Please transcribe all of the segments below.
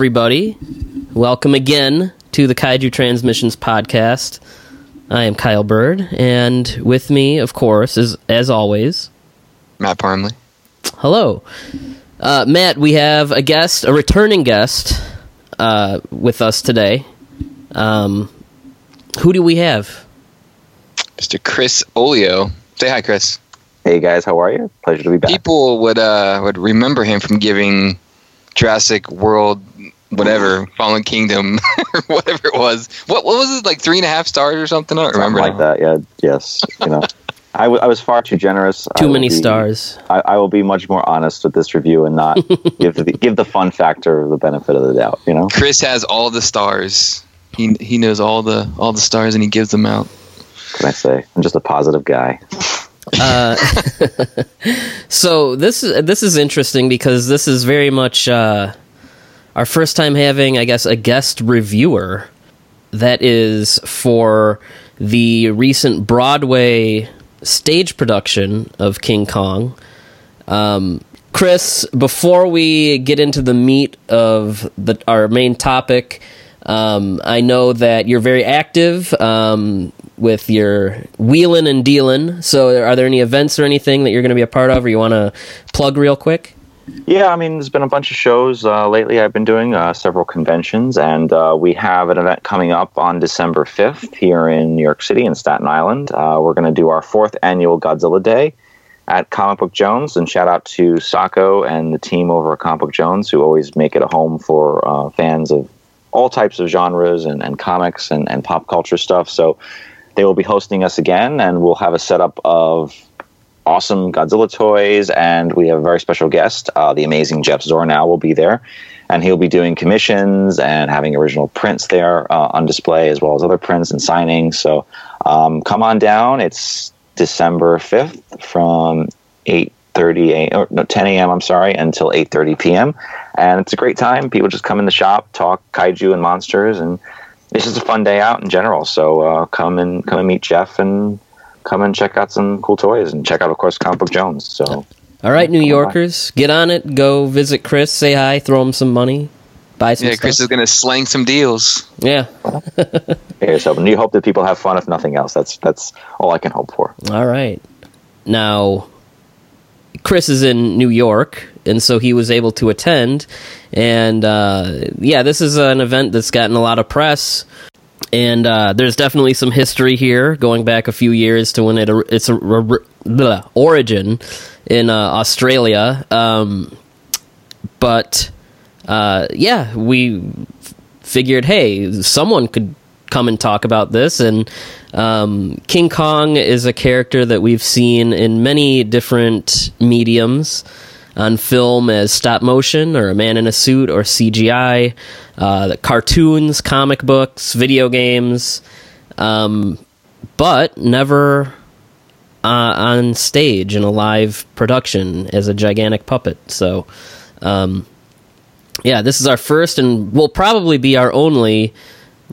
everybody. Welcome again to the Kaiju Transmissions podcast. I am Kyle Byrd, and with me, of course, is as always, Matt Parmley. Hello, uh, Matt. We have a guest, a returning guest, uh, with us today. Um, who do we have? Mr. Chris Oglio. Say hi, Chris. Hey guys, how are you? Pleasure to be back. People would uh, would remember him from giving Jurassic World, whatever, Fallen Kingdom, or whatever it was. What what was it like three and a half stars or something? I don't Something remember. like that. Yeah. Yes. You know, I, w- I was far too generous. Too will many be- stars. I, I will be much more honest with this review and not give the give the fun factor the benefit of the doubt. You know. Chris has all the stars. He he knows all the all the stars and he gives them out. What can I say? I'm just a positive guy. Uh, so this is this is interesting because this is very much uh, our first time having, I guess, a guest reviewer that is for the recent Broadway stage production of King Kong. Um, Chris, before we get into the meat of the, our main topic, um, I know that you're very active um, with your wheeling and dealing. So, are there any events or anything that you're going to be a part of, or you want to plug real quick? Yeah, I mean, there's been a bunch of shows uh, lately. I've been doing uh, several conventions, and uh, we have an event coming up on December 5th here in New York City in Staten Island. Uh, we're going to do our fourth annual Godzilla Day at Comic Book Jones, and shout out to Sako and the team over at Comic Book Jones who always make it a home for uh, fans of all types of genres and, and comics and, and pop culture stuff. So they will be hosting us again, and we'll have a setup of awesome Godzilla toys, and we have a very special guest, uh, the amazing Jeff Zornow will be there, and he'll be doing commissions and having original prints there uh, on display as well as other prints and signings. So um, come on down. It's December fifth from eight thirty a or no, ten a.m. I'm sorry until eight thirty p.m. And it's a great time. People just come in the shop, talk kaiju and monsters, and it's just a fun day out in general. So uh, come and come and meet Jeff and come and check out some cool toys and check out, of course, Comic Book Jones. So All right, New Yorkers, get on it. Go visit Chris, say hi, throw him some money, buy some Yeah, stuff. Chris is gonna slang some deals. yeah. yeah, so and you hope that people have fun, if nothing else. That's that's all I can hope for. All right. Now, Chris is in New York, and so he was able to attend. And uh, yeah, this is an event that's gotten a lot of press. And uh, there's definitely some history here, going back a few years to when it its origin in uh, Australia. Um, but uh, yeah, we f- figured, hey, someone could come and talk about this. And um, King Kong is a character that we've seen in many different mediums on film as stop motion or a man in a suit or CGI, uh, cartoons, comic books, video games, um, but never uh, on stage in a live production as a gigantic puppet. So, um, yeah, this is our first and will probably be our only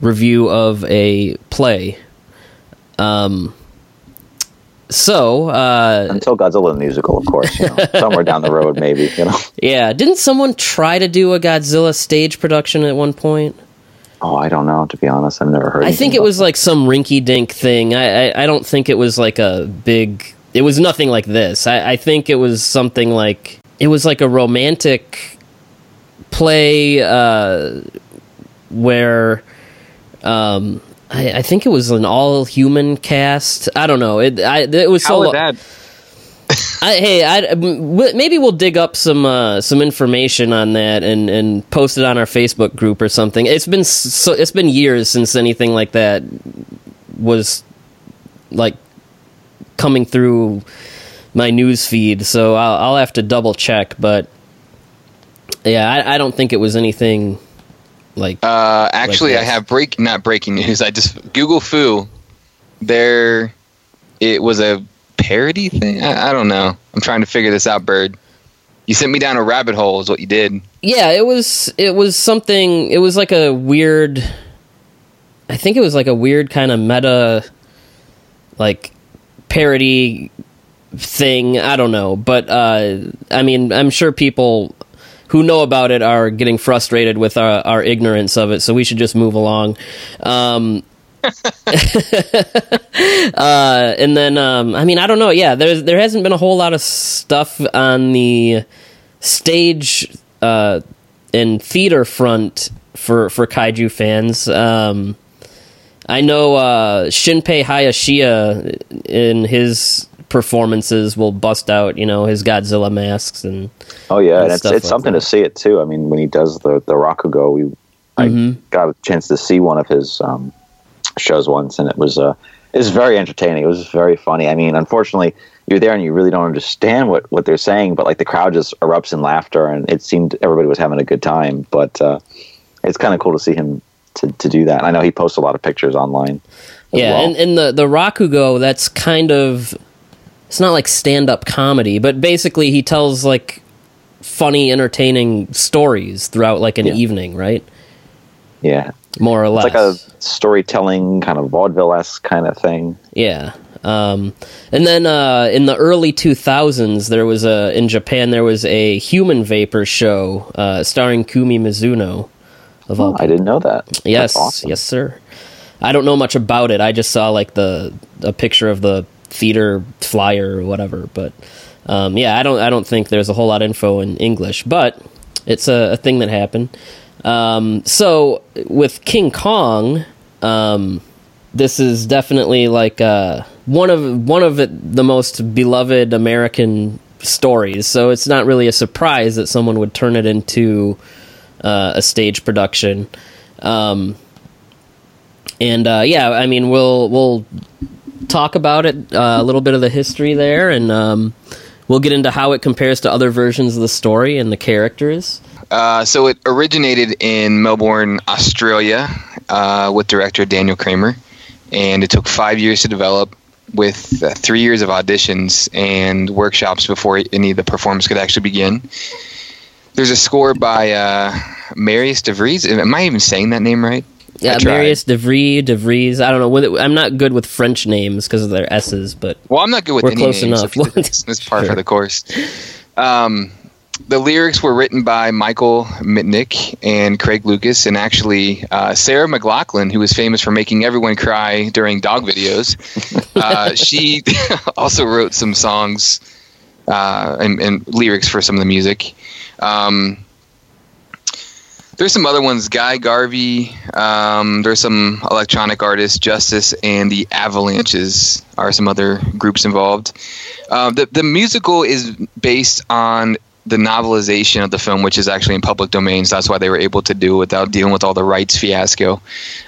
review of a play. Um, so, uh, Until Godzilla the musical, of course, you know, somewhere down the road, maybe. You know. yeah, didn't someone try to do a Godzilla stage production at one point? Oh, I don't know. To be honest, I've never heard. I think it was like some rinky dink thing. I, I I don't think it was like a big. It was nothing like this. I, I think it was something like it was like a romantic play uh, where um, I, I think it was an all human cast. I don't know. It I, it was How so. that? I, hey, I, m- w- maybe we'll dig up some uh, some information on that and, and post it on our Facebook group or something. It's been so it's been years since anything like that was like coming through my news feed, so I'll, I'll have to double check. But yeah, I, I don't think it was anything like Uh, actually, I have break not breaking news. I just Google Foo. There, it was a parody thing. I, I don't know. I'm trying to figure this out, Byrd. You sent me down a rabbit hole. Is what you did. yeah it was it was something it was like a weird i think it was like a weird kind of meta like parody thing i don't know but uh i mean i'm sure people who know about it are getting frustrated with our, our ignorance of it. So we should just move along. Um, uh, and then, um, I mean, I don't know. Yeah, there's there hasn't been a whole lot of stuff on the stage uh, and theater front for for kaiju fans. Um, I know uh, Shinpei Hayashiya in his performances will bust out, you know, his Godzilla masks and Oh yeah, and and it's it's like something that. to see it too. I mean, when he does the the Rakugo, we I Mhm. got a chance to see one of his um, shows once, and it was uh, it was very entertaining. It was very funny. I mean, unfortunately, you're there and you really don't understand what what they're saying, but like the crowd just erupts in laughter, and it seemed everybody was having a good time. But uh, it's kind of cool to see him to, to do that. I know he posts a lot of pictures online. yeah, well. and, and the the Rakugo that's kind of it's not like stand up comedy, but basically he tells like funny, entertaining stories throughout like an Yeah. evening, right? yeah, More or less. it's like a storytelling kind of vaudeville esque kind of thing. Yeah. Um, and then uh, in the early 2000s, there was a in Japan there was a human vapor show uh, starring Kumi Mizuno. Of all Oh, I didn't know that. yes, awesome. yes, sir. I don't know much about it. I just saw like the a picture of the theater flyer or whatever. But um, yeah, I don't I don't think there's a whole lot of info in English, but it's a, a thing that happened. Um, so with King Kong, um, this is definitely like uh, one of one of the most beloved American stories. So it's not really a surprise that someone would turn it into uh, a stage production. Um, and uh, yeah, I mean, we'll we'll talk about it uh, a little bit of the history there, and um, we'll get into how it compares to other versions of the story and the characters. Uh, so it originated in Melbourne, Australia, uh, with director Daniel Kramer, and it took five years to develop, with uh, three years of auditions and workshops before any of the performance could actually begin. There's a score by uh, Marius De Vries. Am I even saying that name right? Yeah. Marius De Vries, De Vries. I don't know. I'm not good with French names because of their S's, but Well, I'm not good with We're any close names. enough. so It's, it's par for the course. Um, the lyrics were written by Michael Mitnick and Craig Lucas, and actually uh, Sarah McLachlan, who was famous for making everyone cry during dog videos. Uh, she also wrote some songs uh, and, and lyrics for some of the music. Um, there's some other ones. Guy Garvey. Um, there's some electronic artists. Justice and the Avalanches are some other groups involved. Uh, the the musical is based on the novelization of the film, which is actually in public domain. So that's why they were able to do it without dealing with all the rights fiasco.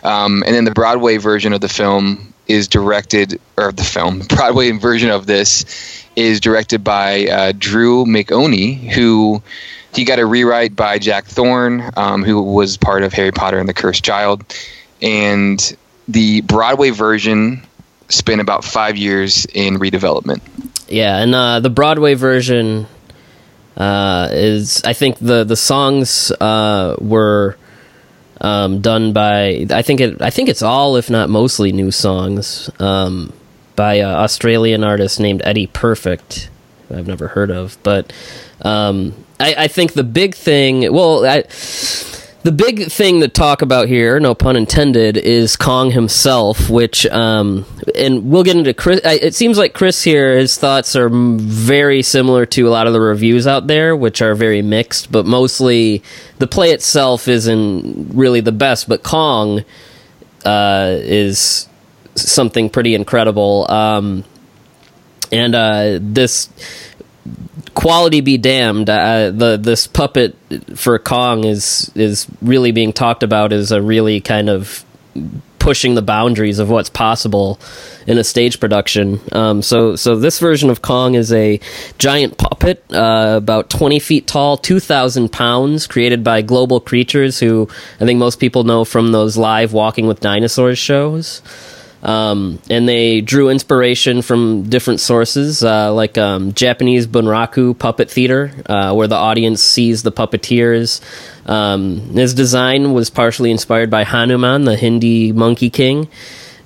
Um, and then the Broadway version of the film is directed, or the film Broadway version of this is directed by uh, Drew McOnie, who he got a rewrite by Jack Thorne, um, who was part of Harry Potter and the Cursed Child, and the Broadway version spent about five years in redevelopment. yeah, and uh, the Broadway version uh, is I think the the songs uh, were um, done by I think it I think it's all if not mostly new songs um, by an Australian artist named Eddie Perfect. I've never heard of, but um, I, I think the big thing. Well, I, the big thing to talk about here, no pun intended, is Kong himself, which, um, and we'll get into Chris. It seems like Chris here, his thoughts are very similar to a lot of the reviews out there, which are very mixed, but mostly the play itself isn't really the best, but Kong uh, is something pretty incredible. Um, and uh, this quality be damned uh, the this puppet for Kong is is really being talked about as a really kind of pushing the boundaries of what's possible in a stage production. Um, so so this version of Kong is a giant puppet, uh, about twenty feet tall, two thousand pounds, created by Global Creatures, who I think most people know from those live Walking with Dinosaurs shows. Um, and they drew inspiration from different sources, uh, like um, Japanese bunraku puppet theater, uh, where the audience sees the puppeteers. Um, his design was partially inspired by Hanuman, the Hindi monkey king.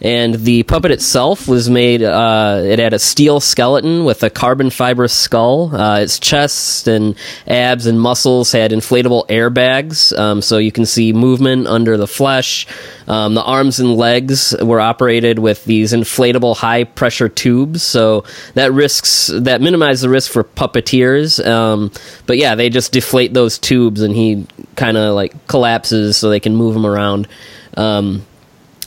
And the puppet itself was made. Uh, it had a steel skeleton with a carbon fiber skull. Uh, its chest and abs and muscles had inflatable airbags, um, so you can see movement under the flesh. Um, the arms and legs were operated with these inflatable high pressure tubes, so that risks that minimize the risk for puppeteers. Um, but yeah, they just deflate those tubes, and he kind of like collapses so they can move him around. Um,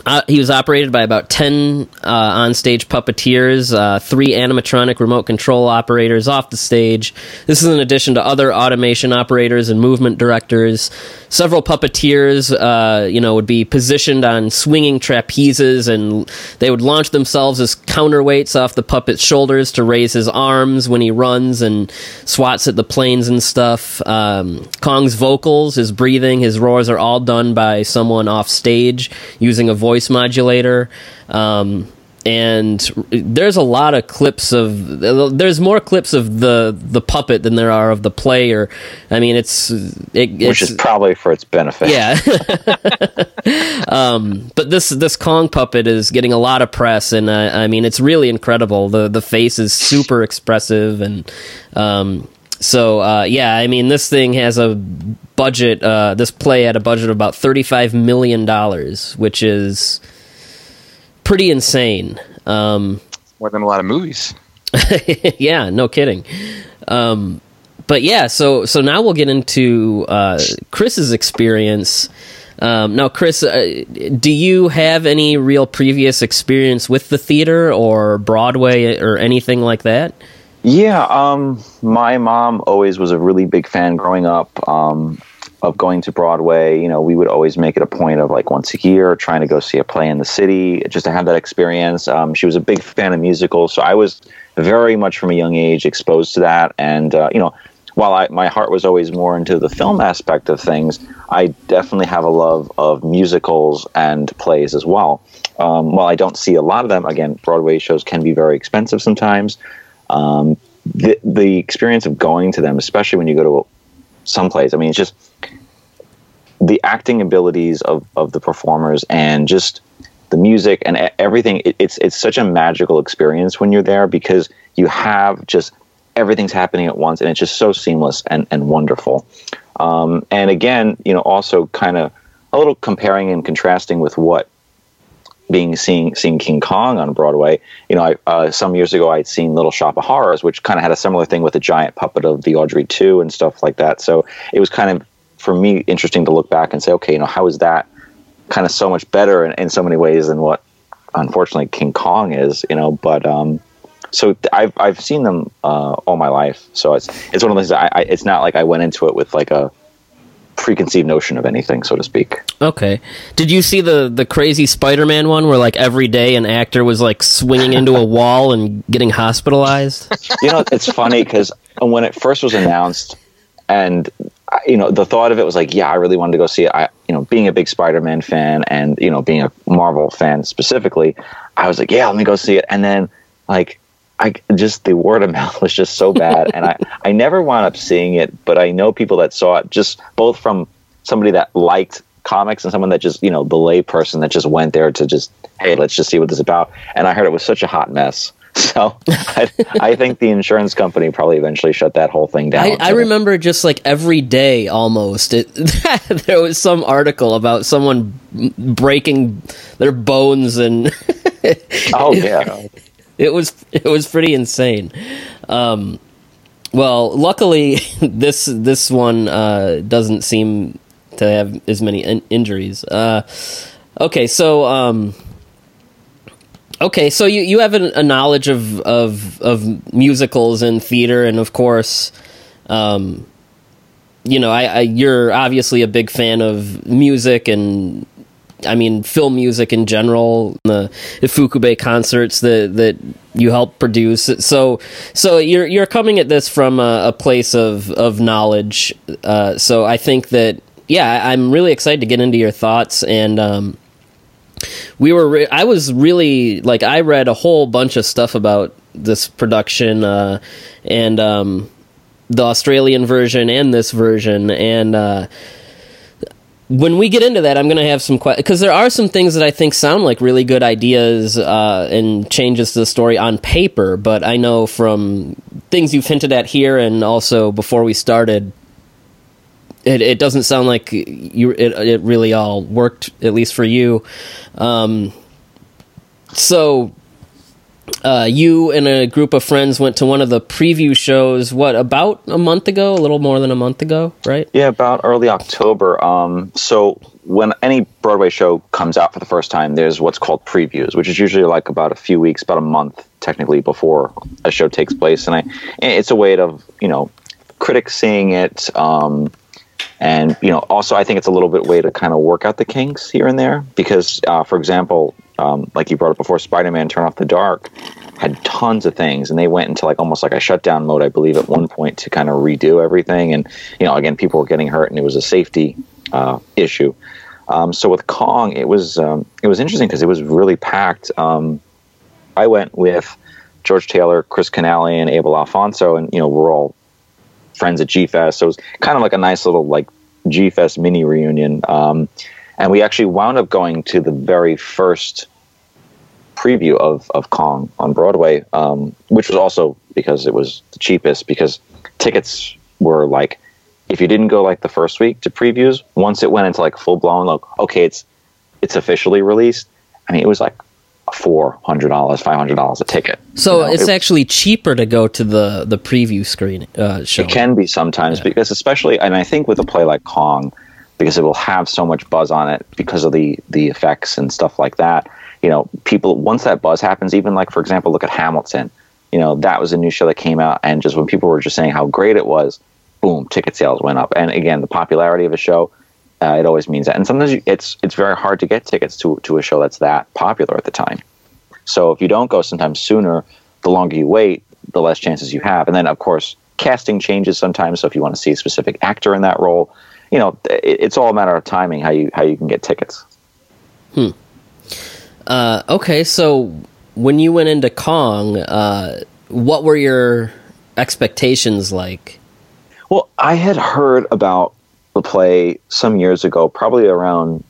uh, he was operated by about 10 uh, onstage puppeteers, uh, three animatronic remote control operators off the stage. This is in addition to other automation operators and movement directors. Several puppeteers, uh, you know, would be positioned on swinging trapezes and they would launch themselves as counterweights off the puppet's shoulders to raise his arms when he runs and swats at the planes and stuff. Um, Kong's vocals, his breathing, his roars are all done by someone off stage using a voice voice modulator. Um, and there's a lot of clips of there's more clips of the the puppet than there are of the player. I mean, it's, it, it's which is probably for its benefit. Yeah. um, but this this Kong puppet is getting a lot of press, and uh, I mean, it's really incredible. the The face is super expressive, and um, so uh, yeah, I mean, this thing has a budget. Uh, this play had a budget of about thirty-five million dollars, which is pretty insane. Um, More than a lot of movies. yeah, no kidding. Um, but yeah, so so now we'll get into uh, Chris's experience. Um, now, Chris, uh, do you have any real previous experience with the theater or Broadway or anything like that? Yeah, um, my mom always was a really big fan growing up um, of going to Broadway. You know, we would always make it a point of like once a year trying to go see a play in the city just to have that experience. Um, she was a big fan of musicals, so I was very much from a young age exposed to that. And uh, you know, while I, my heart was always more into the film aspect of things, I definitely have a love of musicals and plays as well. Um, while I don't see a lot of them, again, Broadway shows can be very expensive sometimes. Um, the the experience of going to them, especially when you go to some place, I mean, it's just the acting abilities of, of the performers and just the music and everything. It, it's it's such a magical experience when you're there because you have just everything's happening at once and it's just so seamless and, and wonderful. Um, and again, you know, also kind of a little comparing and contrasting with what being seeing seeing King Kong on Broadway. You know, I, uh, some years ago I'd seen Little Shop of Horrors, which kind of had a similar thing with a giant puppet of the Audrey two and stuff like that. So it was kind of for me interesting to look back and say, okay, you know, how is that kind of so much better in, in so many ways than what unfortunately King Kong is, you know? But um, so I've I've seen them uh, all my life, so it's it's one of those. I, I, it's not like I went into it with like a preconceived notion of anything, so to speak. Okay. Did you see the the crazy Spider-Man one where like every day an actor was like swinging into a wall and getting hospitalized? You know, it's funny because when it first was announced, and you know, the thought of it was like, yeah, I really wanted to go see it. I, you know, being a big Spider-Man fan and you know, being a Marvel fan specifically, I was like, yeah, let me go see it. And then like I just the word of mouth was just so bad, and I I never wound up seeing it, but I know people that saw it just both from somebody that liked comics and someone that just you know the lay person that just went there to just hey let's just see what this is about, and I heard it was such a hot mess. So I, I think the insurance company probably eventually shut that whole thing down. I, I remember just like every day almost it, there was some article about someone breaking their bones and oh yeah it was it was pretty insane. Um, well, luckily this this one uh, doesn't seem to have as many in- injuries. Uh, okay, so um, okay, so you, you have a, a, knowledge of, of of musicals and theater, and of course, um, you know, I, I, you're obviously a big fan of music and I mean, film music in general, the Ifukube concerts that that you help produce. So, so you're you're coming at this from a, a place of of knowledge. Uh, so I think that yeah, I'm really excited to get into your thoughts and. Um, we were re- i was really like i read a whole bunch of stuff about this production uh, and um, the australian version and this version and uh, when we get into that, I'm going to have some questions because there are some things that I think sound like really good ideas uh, and changes to the story on paper. But I know from things you've hinted at here and also before we started, it, it doesn't sound like you it, it really all worked at least for you. Um, so uh, you and a group of friends went to one of the preview shows. What about a month ago? A little more than a month ago, right? Yeah, about early October. Um, so when any Broadway show comes out for the first time, there's what's called previews, which is usually like about a few weeks, about a month technically before a show takes place, and I, it's a way of you know critics seeing it. Um, and you know, also I think it's a little bit way to kind of work out the kinks here and there because, uh, for example, um, like you brought up before, Spider-Man: Turn Off the Dark had tons of things, and they went into like almost like a shutdown mode, I believe, at one point to kind of redo everything. And you know, again, people were getting hurt, and it was a safety uh, issue. Um, so with Kong, it was um, it was interesting because it was really packed. Um, I went with George Taylor, Chris Canale, and Abel Alfonso, and you know we're all friends at G Fest. So it was kind of like a nice little like G Fest mini reunion. Um, and we actually wound up going to the very first preview of, of Kong on Broadway, um, which was also because it was the cheapest because tickets were like if you didn't go like the first week to previews, once it went into like full blown like okay, it's it's officially released. I mean, it was like four hundred dollars, five hundred dollars a ticket. So you know, it's it, actually cheaper to go to the the preview screen uh, show. It can be sometimes yeah. because especially, and I think with a play like Kong, because it will have so much buzz on it because of the the effects and stuff like that. You know, people once that buzz happens, even like for example, look at Hamilton. You know, that was a new show that came out, and just when people were just saying how great it was, boom, ticket sales went up. And again, the popularity of a show uh, it always means that. And sometimes you, it's it's very hard to get tickets to to a show that's that popular at the time. So if you don't go sometimes sooner, the longer you wait, the less chances you have. And then of course, casting changes sometimes. So if you want to see a specific actor in that role, you know, it, it's all a matter of timing how you how you can get tickets. Hmm. Uh, okay, so when you went into Kong, uh, what were your expectations like? Well, I had heard about the play some years ago, probably around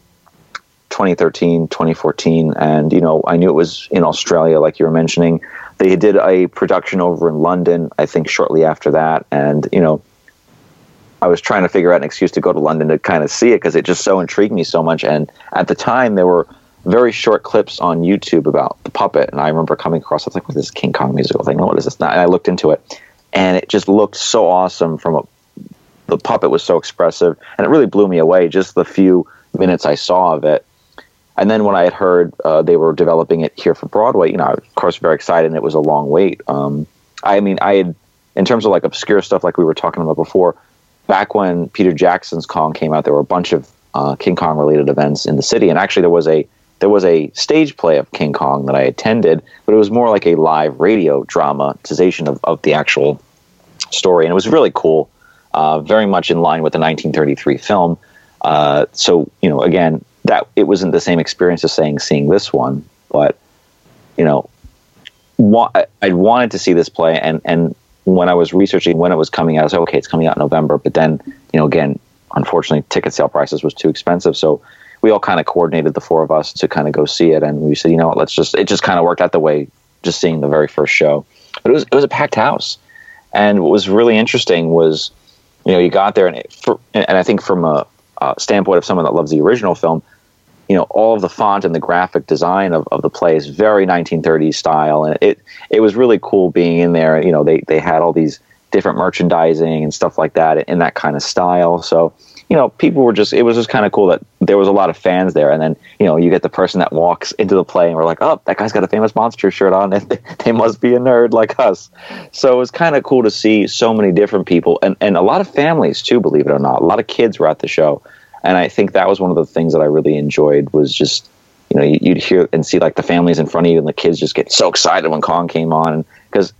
2013, 2014. And, you know, I knew it was in Australia, like you were mentioning. They did a production over in London, I think, shortly after that. And, you know, I was trying to figure out an excuse to go to London to kind of see it because it just so intrigued me so much. And at the time, there were very short clips on YouTube about the puppet. And I remember coming across, I was like, what is this King Kong musical thing? What is this? And I looked into it. And it just looked so awesome from a the puppet was so expressive, and it really blew me away. Just the few minutes I saw of it, and then when I had heard uh, they were developing it here for Broadway, you know, I was, of course, very excited. and It was a long wait. Um, I mean, I had, in terms of like obscure stuff, like we were talking about before, back when Peter Jackson's Kong came out, there were a bunch of uh, King Kong related events in the city, and actually there was a there was a stage play of King Kong that I attended, but it was more like a live radio dramatization of, of the actual story, and it was really cool uh, very much in line with the 1933 film. Uh, so you know, again, that it wasn't the same experience as saying seeing this one, but you know, wa- I wanted to see this play, and and when I was researching when it was coming out, I was like, okay, it's coming out in November. But then, you know, again, unfortunately, ticket sale prices was too expensive, so we all kind of coordinated the four of us to kind of go see it, and we said, you know what, let's just. It just kind of worked out the way just seeing the very first show, but it was it was a packed house, and what was really interesting was you know, you got there, and, it, for, and I think from a, a, standpoint of someone that loves the original film, you know, all of the font and the graphic design of, of the play is very 1930s style, and it it was really cool being in there. You know, they they had all these different merchandising and stuff like that in that kind of style. So you know, people were just, it was just kind of cool that there was a lot of fans there. And then, you know, you get the person that walks into the play and we're like, oh, that guy's got a famous monster shirt on. And they must be a nerd like us. So it was kind of cool to see so many different people and, and a lot of families too, believe it or not. A lot of kids were at the show. And I think that was one of the things that I really enjoyed was just, you know, you'd hear and see like the families in front of you and the kids just get so excited when Kong came on. Because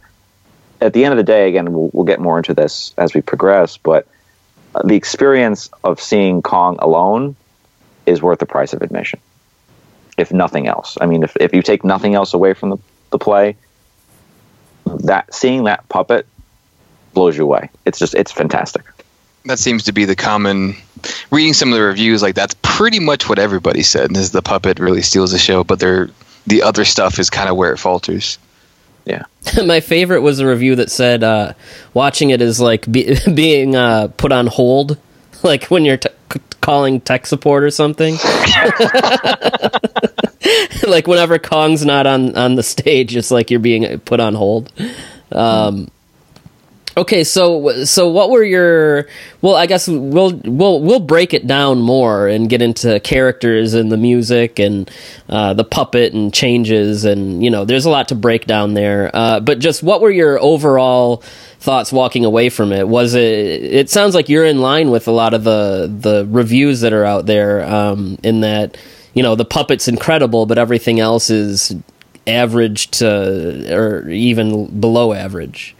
at the end of the day, again, we'll, we'll get more into this as we progress, but uh, the experience of seeing Kong alone is worth the price of admission, if nothing else. I mean, if, if you take nothing else away from the, the play, that seeing that puppet blows you away. It's just it's fantastic. That seems to be the common reading some of the reviews like that's pretty much what everybody said is the puppet really steals the show but they're the other stuff is kind of where it falters Yeah. My favorite was a review that said uh, watching it is like be- being uh, put on hold, like when you're t- c- calling tech support or something. like whenever Kong's not on on the stage, it's like you're being put on hold. Um, okay, so so what were your? Well, I guess we'll we'll we'll break it down more and get into characters and the music and uh, the puppet and changes and you know there's a lot to break down there. Uh, but just what were your overall thoughts walking away from it? Was it? It sounds like you're in line with a lot of the the reviews that are out there. Um, in that you know the puppet's incredible, but everything else is average to or even below average.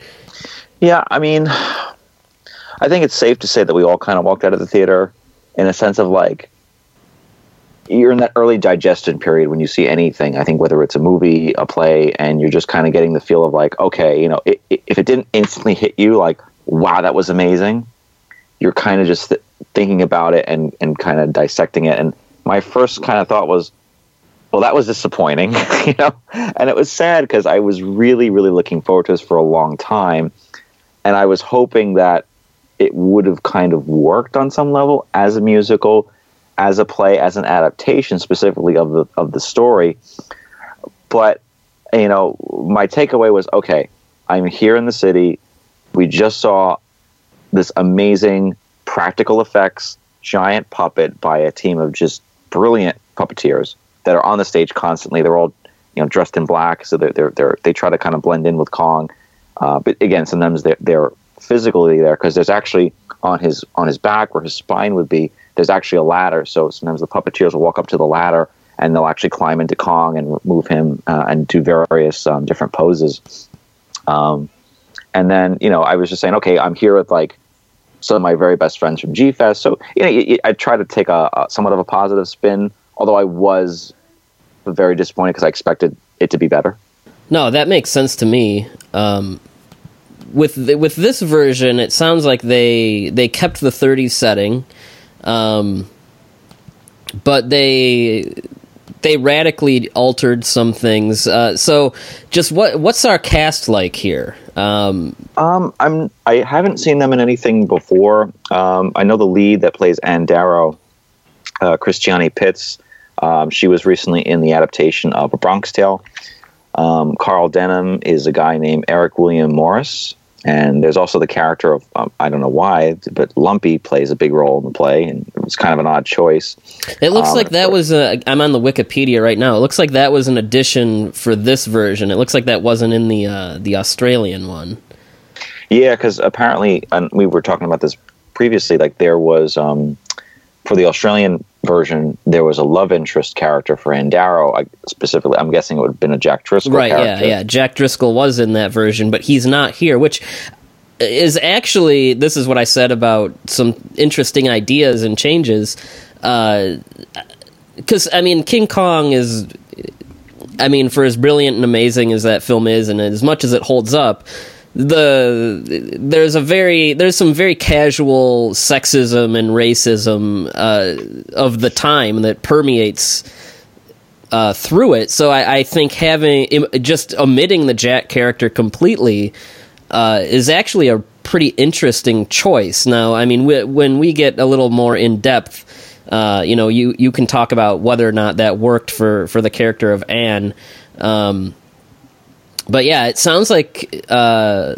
Yeah, I mean, I think it's safe to say that we all kind of walked out of the theater in a sense of like, you're in that early digestion period when you see anything. I think whether it's a movie, a play, and you're just kind of getting the feel of like, okay, you know, it, it, if it didn't instantly hit you, like, wow, that was amazing, you're kind of just th- thinking about it and, and kind of dissecting it. And my first kind of thought was, well, that was disappointing, you know, and it was sad because I was really, really looking forward to this for a long time, and I was hoping that it would have kind of worked on some level as a musical, as a play, as an adaptation specifically of the of the story. But you know, my takeaway was okay. I'm here in the city. We just saw this amazing practical effects giant puppet by a team of just brilliant puppeteers that are on the stage constantly. They're all you know dressed in black, so they're, they're, they're they try to kind of blend in with Kong. Uh, but again, sometimes they're, they're physically there because there's actually on his on his back where his spine would be. There's actually a ladder, so sometimes the puppeteers will walk up to the ladder and they'll actually climb into Kong and move him uh, and do various um, different poses. Um, and then you know, I was just saying, okay, I'm here with like some of my very best friends from G Fest. So you know, I try to take a, a somewhat of a positive spin, although I was very disappointed because I expected it to be better. No, that makes sense to me. Um, with the, with this version, it sounds like they they kept the 30s setting, um, but they they radically altered some things. Uh, so, just what what's our cast like here? Um, Um, I'm I haven't seen them in anything before. Um, I know the lead that plays Anne Darrow, uh, Christiani Pitts. Um, she was recently in the adaptation of A Bronx Tale. Um, Carl Denham is a guy named Eric William Morris, and there's also the character of um, I don't know why, but Lumpy plays a big role in the play, and it was kind of an odd choice. it looks Um, like that was a. I'm on the Wikipedia right now. It looks like that was an addition for this version. It looks like that wasn't in the uh, the Australian one. Yeah, because apparently, and we were talking about this previously. Like there was um, for the Australian version, there was a love interest character for Anne Darrow. I, specifically, I'm guessing it would have been a Jack Driscoll right character. yeah yeah jack driscoll was in that version but he's not here which is actually this is what i said about some interesting ideas and changes uh, because i mean king kong is i mean for as brilliant and amazing as that film is and as much as it holds up the there's a very there's some very casual sexism and racism uh, of the time that permeates uh, through it. So I, I think having just omitting the Jack character completely uh, is actually a pretty interesting choice. Now, I mean, we, when we get a little more in depth, uh, you know, you you can talk about whether or not that worked for for the character of Anne. Um, but yeah, it sounds like uh,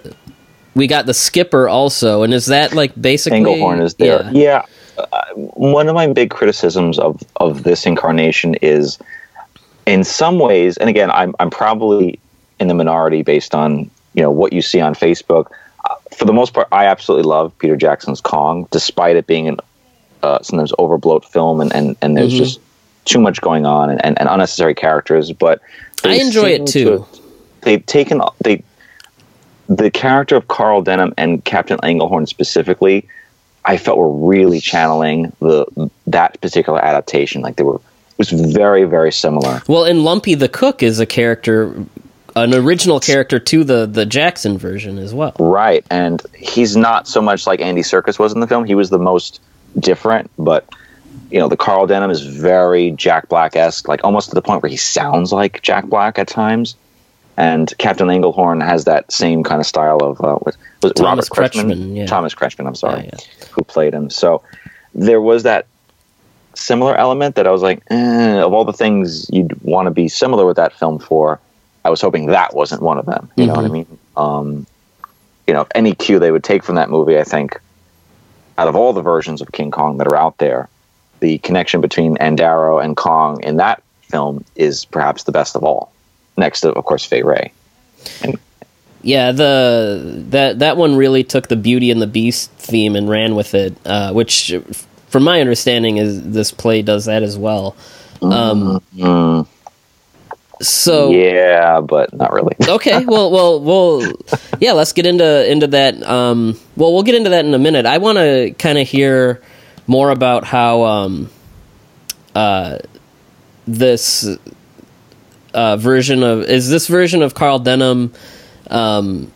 we got the skipper also, and is that like basically Englehorn is there. Yeah. Yeah. Uh, one of my big criticisms of, of this incarnation is, in some ways, and again, I'm I'm probably in the minority based on you know what you see on Facebook. Uh, for the most part, I absolutely love Peter Jackson's Kong, despite it being an uh, sometimes overbloat film, and and, and there's Mhm. just too much going on and, and, and unnecessary characters. But I enjoy it too. to- they've taken they the character of Carl Denham and Captain Englehorn specifically, I felt were really channeling the that particular adaptation. Like they were, it was very very similar. Well, and Lumpy the cook is a character an original character to the the Jackson version as well. Right, and he's not so much like Andy Serkis was in the film. He was the most different, but you know, the Carl Denham is very Jack Black esque, like almost to the point where he sounds like Jack Black at times. And Captain Englehorn has that same kind of style of uh, was, was it Thomas Robert Kretschmann? Kretschmann, yeah. Thomas Kretschmann, I'm sorry, Yeah, yeah. who played him. So there was that similar element that I was like, eh, of all the things you'd want to be similar with that film for, I was hoping that wasn't one of them. You know what I Mhm. mean? Um, you know, any cue they would take from that movie, I think, out of all the versions of King Kong that are out there, the connection between Anne Darrow and Kong in that film is perhaps the best of all. Next to, of course, Fay Wray. Yeah, the that that one really took the Beauty and the Beast theme and ran with it, uh, which, from my understanding, is this play does that as well. Um, Mm, so yeah, but not really. okay, well, well, well, yeah. Let's get into into that. Um, well, we'll get into that in a minute. I want to kind of hear more about how um, uh, this uh, version of is this version of Carl Denham. Um,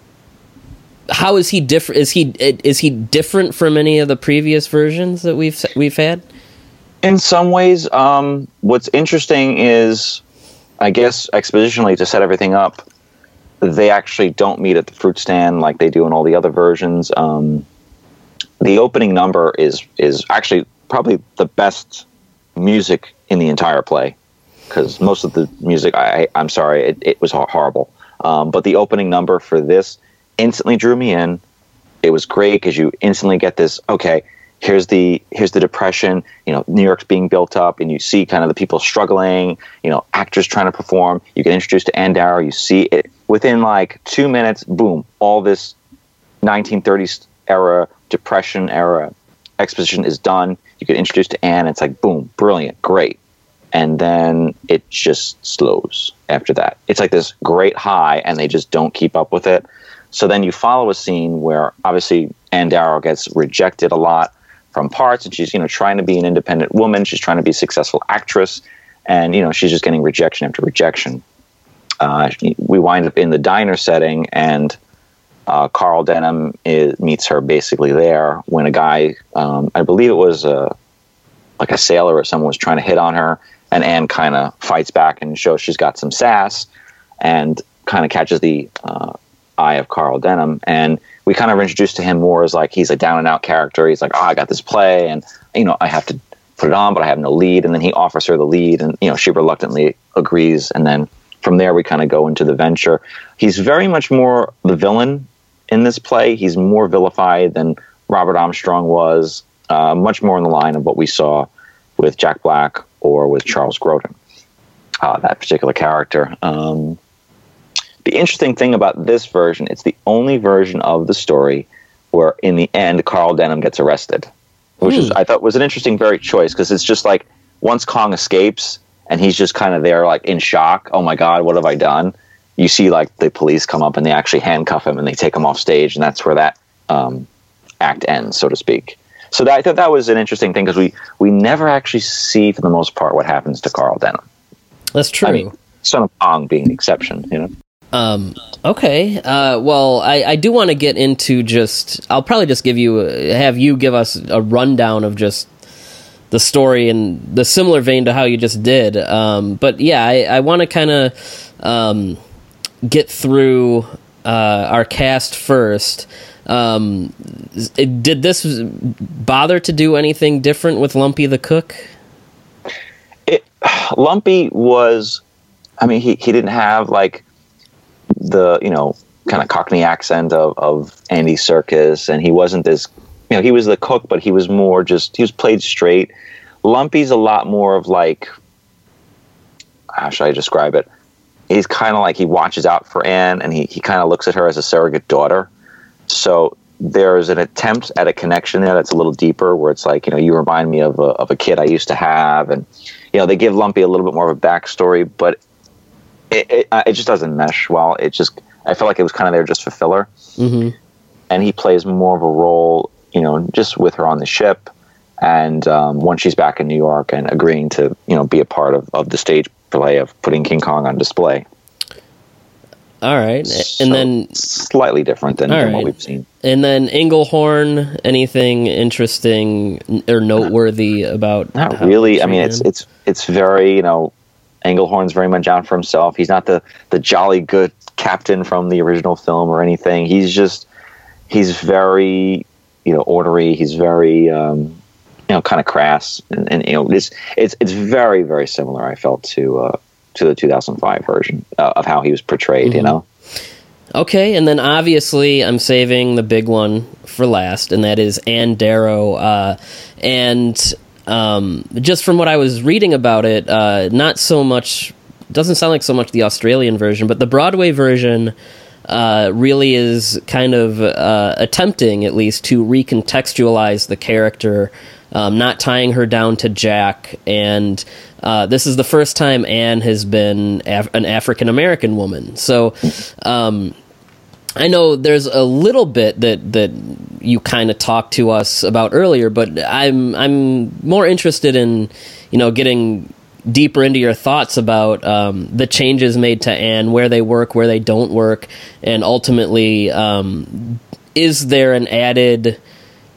how is he different? Is he is he different from any of the previous versions that we've we've had? In some ways, um, what's interesting is, I guess, expositionally to set everything up, they actually don't meet at the fruit stand like they do in all the other versions. Um, the opening number is is actually probably the best music in the entire play because most of the music, I, I'm sorry, it, it was horrible. Um, but the opening number for this instantly drew me in. It was great because you instantly get this. Okay, here's the here's the depression. You know, New York's being built up, and you see kind of the people struggling. You know, actors trying to perform. You get introduced to Anne Darrow. You see it within like two minutes. Boom! All this 1930s era depression era exposition is done. You get introduced to Anne. It's like boom, brilliant, great and then it just slows after that. It's like this great high, and they just don't keep up with it. So then you follow a scene where obviously Anne Darrow gets rejected a lot from parts, and she's you know trying to be an independent woman. She's trying to be a successful actress, and you know she's just getting rejection after rejection. Uh, we wind up in the diner setting, and uh, Carl Denham is, meets her basically there when a guy, um, I believe it was a like a sailor or someone was trying to hit on her, and Anne kind of fights back and shows she's got some sass, and kind of catches the uh, eye of Carl Denham, and we kind of introduced to him more as like he's a down and out character. He's like, oh, I got this play, and you know I have to put it on, but I have no lead, and then he offers her the lead, and you know she reluctantly agrees, and then from there we kind of go into the venture. He's very much more the villain in this play. He's more vilified than Robert Armstrong was. Uh, much more in the line of what we saw with Jack Black or with Charles Grodin, uh, that particular character. Um, the interesting thing about this version, it's the only version of the story where, in the end, Carl Denham gets arrested, which is I thought was an interesting, very choice because it's just like once Kong escapes and he's just kind of there, like in shock. Oh my God, what have I done? You see, like the police come up and they actually handcuff him and they take him off stage, and that's where that um, act ends, so to speak. So that, I thought that was an interesting thing because we we never actually see, for the most part, what happens to Carl Denham. That's true. I mean, Son of Kong being the exception, you know. Um, okay. Uh, well, I, I do want to get into just. I'll probably just give you have you give us a rundown of just the story in the similar vein to how you just did. Um, but yeah, I, I want to kind of um, get through uh, our cast first. Um, it- did this bother to do anything different with Lumpy the cook? it Lumpy was I mean he, he didn't have like the you know kind of cockney accent of, of Andy Serkis and he wasn't this you know he was the cook but he was more just he was played straight. Lumpy's a lot more of like how should I describe it? He's kind of like he watches out for Anne and he, he kind of looks at her as a surrogate daughter so there's an attempt at a connection there that's a little deeper where it's like you know you remind me of a, of a kid I used to have and you know they give Lumpy a little bit more of a backstory, but it it, it just doesn't mesh well. It just I feel like it was kind of there just for filler, Mm-hmm. and he plays more of a role, you know, just with her on the ship, and um, once she's back in New York and agreeing to you know be a part of, of the stage play of putting King Kong on display. All right, So and then slightly different than, than what we've seen. and then Englehorn. Anything interesting or noteworthy about? Not really. I mean, it's it's it's very you know, Englehorn's very much out for himself. He's not the the jolly good captain from the original film or anything. He's just he's very you know ornery. He's very um, you know kind of crass, and, and you know it's it's it's very very similar. I felt to uh, to the 2005 version uh, of how he was portrayed. You Mhm. know. Okay, and then obviously I'm saving the big one for last, and that is Ann Darrow. Uh, and um, just from what I was reading about it, uh, not so much, doesn't sound like so much the Australian version, but the Broadway version uh, really is kind of uh, attempting, at least, to recontextualize the character, um, not tying her down to Jack. And uh, this is the first time Anne has been Af- an African American woman. So. Um, I know there's a little bit that that you kind of talked to us about earlier, but I'm I'm more interested in you know getting deeper into your thoughts about um, the changes made to Anne, where they work, where they don't work, and ultimately, um, is there an added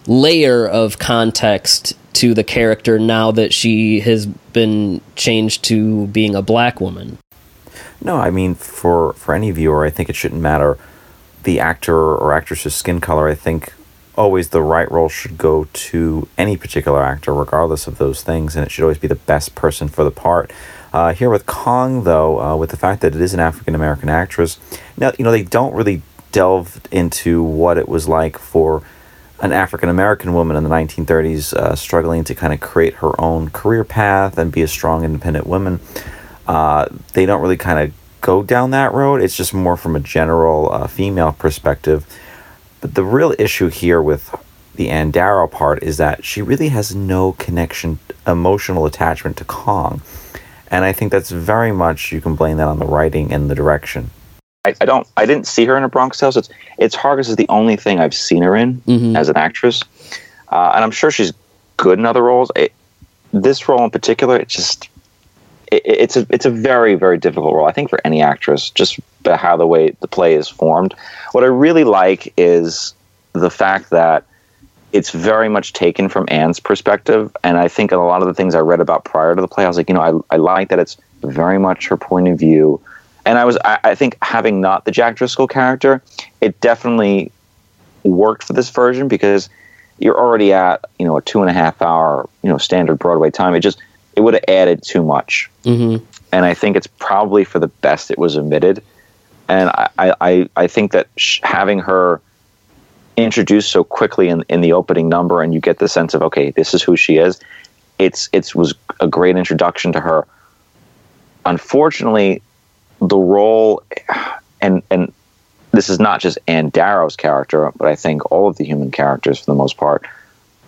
layer of context to the character now that she has been changed to being a black woman? No, I mean for for any viewer, I think it shouldn't matter the actor or actress's skin color. I think always the right role should go to any particular actor, regardless of those things, and it should always be the best person for the part. Uh, here with Kong, though, uh, with the fact that it is an African American actress, now you know they don't really delve into what it was like for an African American woman in the 1930s uh, struggling to kind of create her own career path and be a strong, independent woman. Uh, they don't really kind of go down that road. It's just more from a general uh, female perspective. But the real issue here with the Ann Darrow part is that she really has no connection, emotional attachment to Kong. And I think that's very much, you can blame that on the writing and the direction. I, I don't. I didn't see her in a Bronx Tale. So it's it's hard because it's the only thing I've seen her in Mhm. as an actress, uh, and I'm sure she's good in other roles. It, this role in particular, it just it, it's a it's a very very difficult role. I think for any actress, just by how the way the play is formed. What I really like is the fact that it's very much taken from Anne's perspective, and I think a lot of the things I read about prior to the play, I was like, you know, I I like that it's very much her point of view and I was I, I think having not the Jack Driscoll character, it definitely worked for this version because you're already at you know a two and a half hour you know standard Broadway time. It just it would have added too much, hmm and I think it's probably for the best it was omitted. And I I, I- think that sh- having her introduced so quickly in, in the opening number, and you get the sense of okay, this is who she is. It's it's was a great introduction to her. Unfortunately, the role and and this is not just Anne Darrow's character, but I think all of the human characters for the most part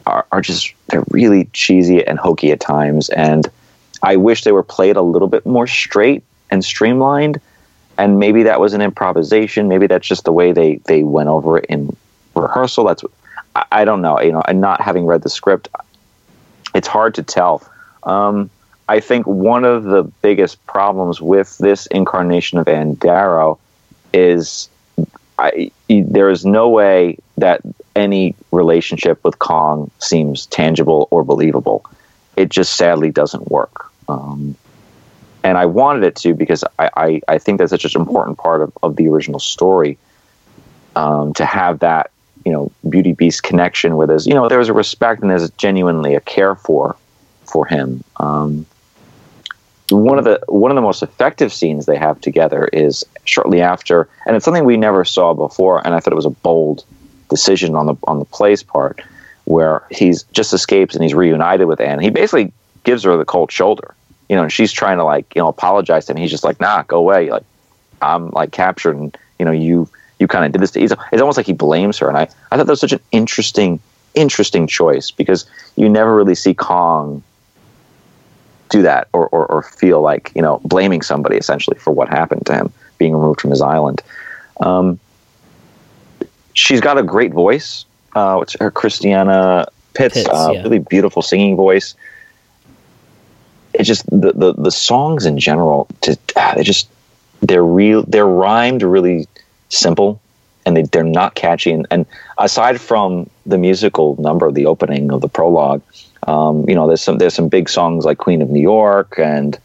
are, are just they're really cheesy and hokey at times. And I wish they were played a little bit more straight and streamlined. And maybe that was an improvisation. Maybe that's just the way they they went over it in rehearsal. That's I, I don't know. You know and not having read the script it's hard to tell. Um, I think one of the biggest problems with this incarnation of Anne Darrow is I, there is no way that any relationship with Kong seems tangible or believable. It just sadly doesn't work. Um, and I wanted it to because I, I, I think that's such an important part of, of the original story um, to have that, you know, Beauty Beast connection with there's, you know, there's a respect and there's genuinely a care for for him. Um, one of the one of the most effective scenes they have together is shortly after, and it's something we never saw before, and I thought it was a bold decision on the on the play's part, where he's just escapes and he's reunited with Anne. He basically gives her the cold shoulder, you know, and she's trying to like you know apologize to him. He's just like, nah, go away. Like I'm like captured, and you know you you kind of did this. To, he's, it's almost like he blames her, and I I thought that was such an interesting interesting choice because you never really see Kong do that or, or, or feel like you know blaming somebody essentially for what happened to him being removed from his island. Um, she's got a great voice. Uh, her Christiani Pitts, Pitts, uh, yeah. really beautiful singing voice. It's just the, the, the songs in general just, ah, they just they're real they're rhymed really simple and they, they're not catchy. And, and aside from the musical number the opening of the prologue um, you know there's some there's some big songs like queen of new york and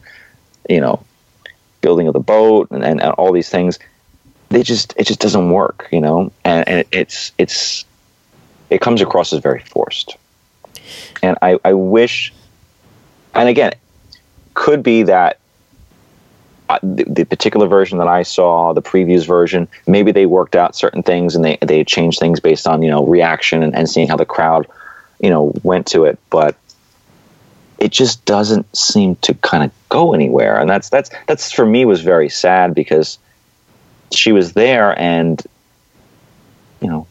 you know building of the boat and, and, and all these things. They just it just doesn't work you know? And, and it's it's it comes across as very forced. And i i wish and again could be that uh, the, the, particular version that I saw, the previews version, maybe they worked out certain things and they they changed things based on you know reaction and, and seeing how the crowd, you know, went to it. But it just doesn't seem to kind of go anywhere, and that's that's that's for me was very sad because she was there and you know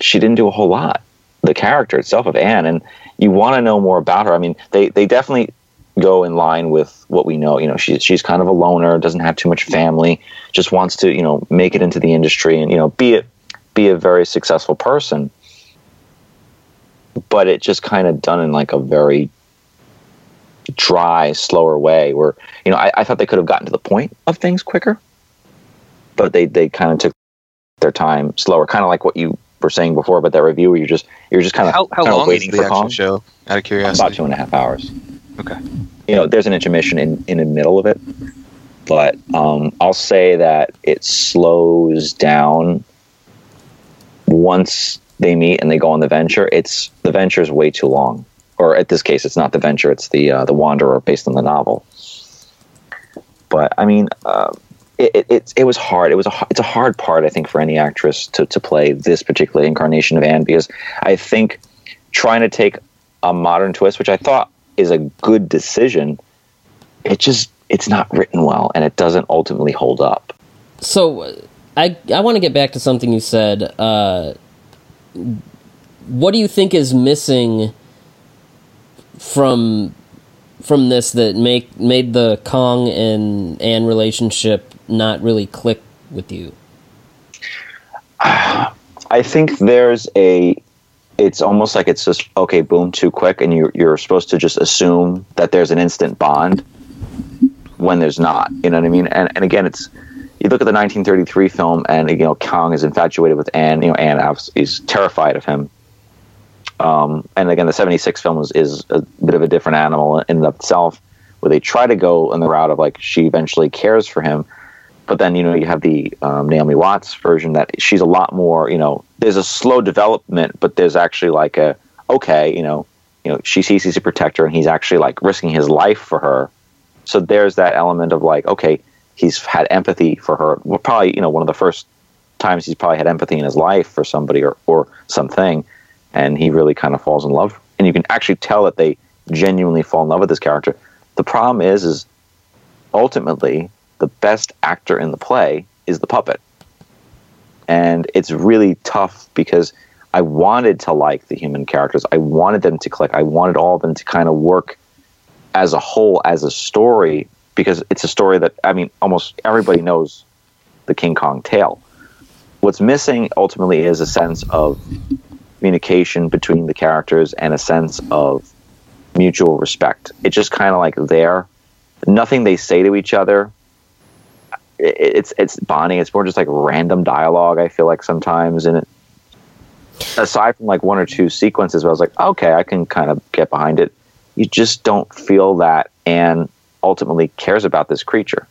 she didn't do a whole lot. The character itself of Anne, and you want to know more about her. I mean, they they definitely go in line with what we know. You know, she's she's kind of a loner, doesn't have too much family, just wants to you know make it into the industry and you know be it be a very successful person. But it just kind of done in like a very dry, slower way. Where you know I, I thought they could have gotten to the point of things quicker, but they they kind of took their time slower, kind of like what you were saying before about that review, where you're just you're just kind of how, how long waiting is the for actual Kong. show? Out of curiosity. About two and a half hours Okay. you know, there's an intermission in, in the middle of it, but um, I'll say that it slows down once they meet and they go on the venture. It's the venture is way too long, or at this case, it's not the venture; it's the uh, the Wanderer, based on the novel. But I mean, uh, it, it, it was hard. It was a it's a hard part, I think, for any actress to to play this particular incarnation of Anne because I think trying to take a modern twist, which I thought is a good decision, it just it's not written well and it doesn't ultimately hold up. So, I I want to get back to something you said. Uh, what do you think is missing from from this that make made the Kong and Anne relationship not really click with you? I think there's a it's almost like it's just okay, boom, too quick, and you you're supposed to just assume that there's an instant bond when there's not. You know what I mean? And and again, it's you look at the 1933 film, and you know Kong is infatuated with Anne. You know, Anne is terrified of him. Um, and again, the 76 film is, is a bit of a different animal in and of itself, where they try to go in the route of like she eventually cares for him, but then you know you have the um, Naomi Watts version that she's a lot more. You know, there's a slow development, but there's actually like a okay, you know, you know she sees he's a protector and he's actually like risking his life for her. So there's that element of like okay, he's had empathy for her. Well, probably you know one of the first times he's probably had empathy in his life for somebody or or something, and he really kind of falls in love. And you can actually tell that they genuinely fall in love with this character. The problem is, is ultimately the best actor in the play is the puppet. And it's really tough because I wanted to like the human characters. I wanted them to click. I wanted all of them to kind of work as a whole, as a story, because it's a story that, I mean, almost everybody knows the King Kong tale. What's missing ultimately is a sense of communication between the characters and a sense of mutual respect. It's just kind of like there. Nothing they say to each other it's it's Bonnie. It's more just like random dialogue. I feel like sometimes, and it, aside from like one or two sequences where I was like, okay, I can kind of get behind it. You just don't feel that Anne ultimately cares about this creature.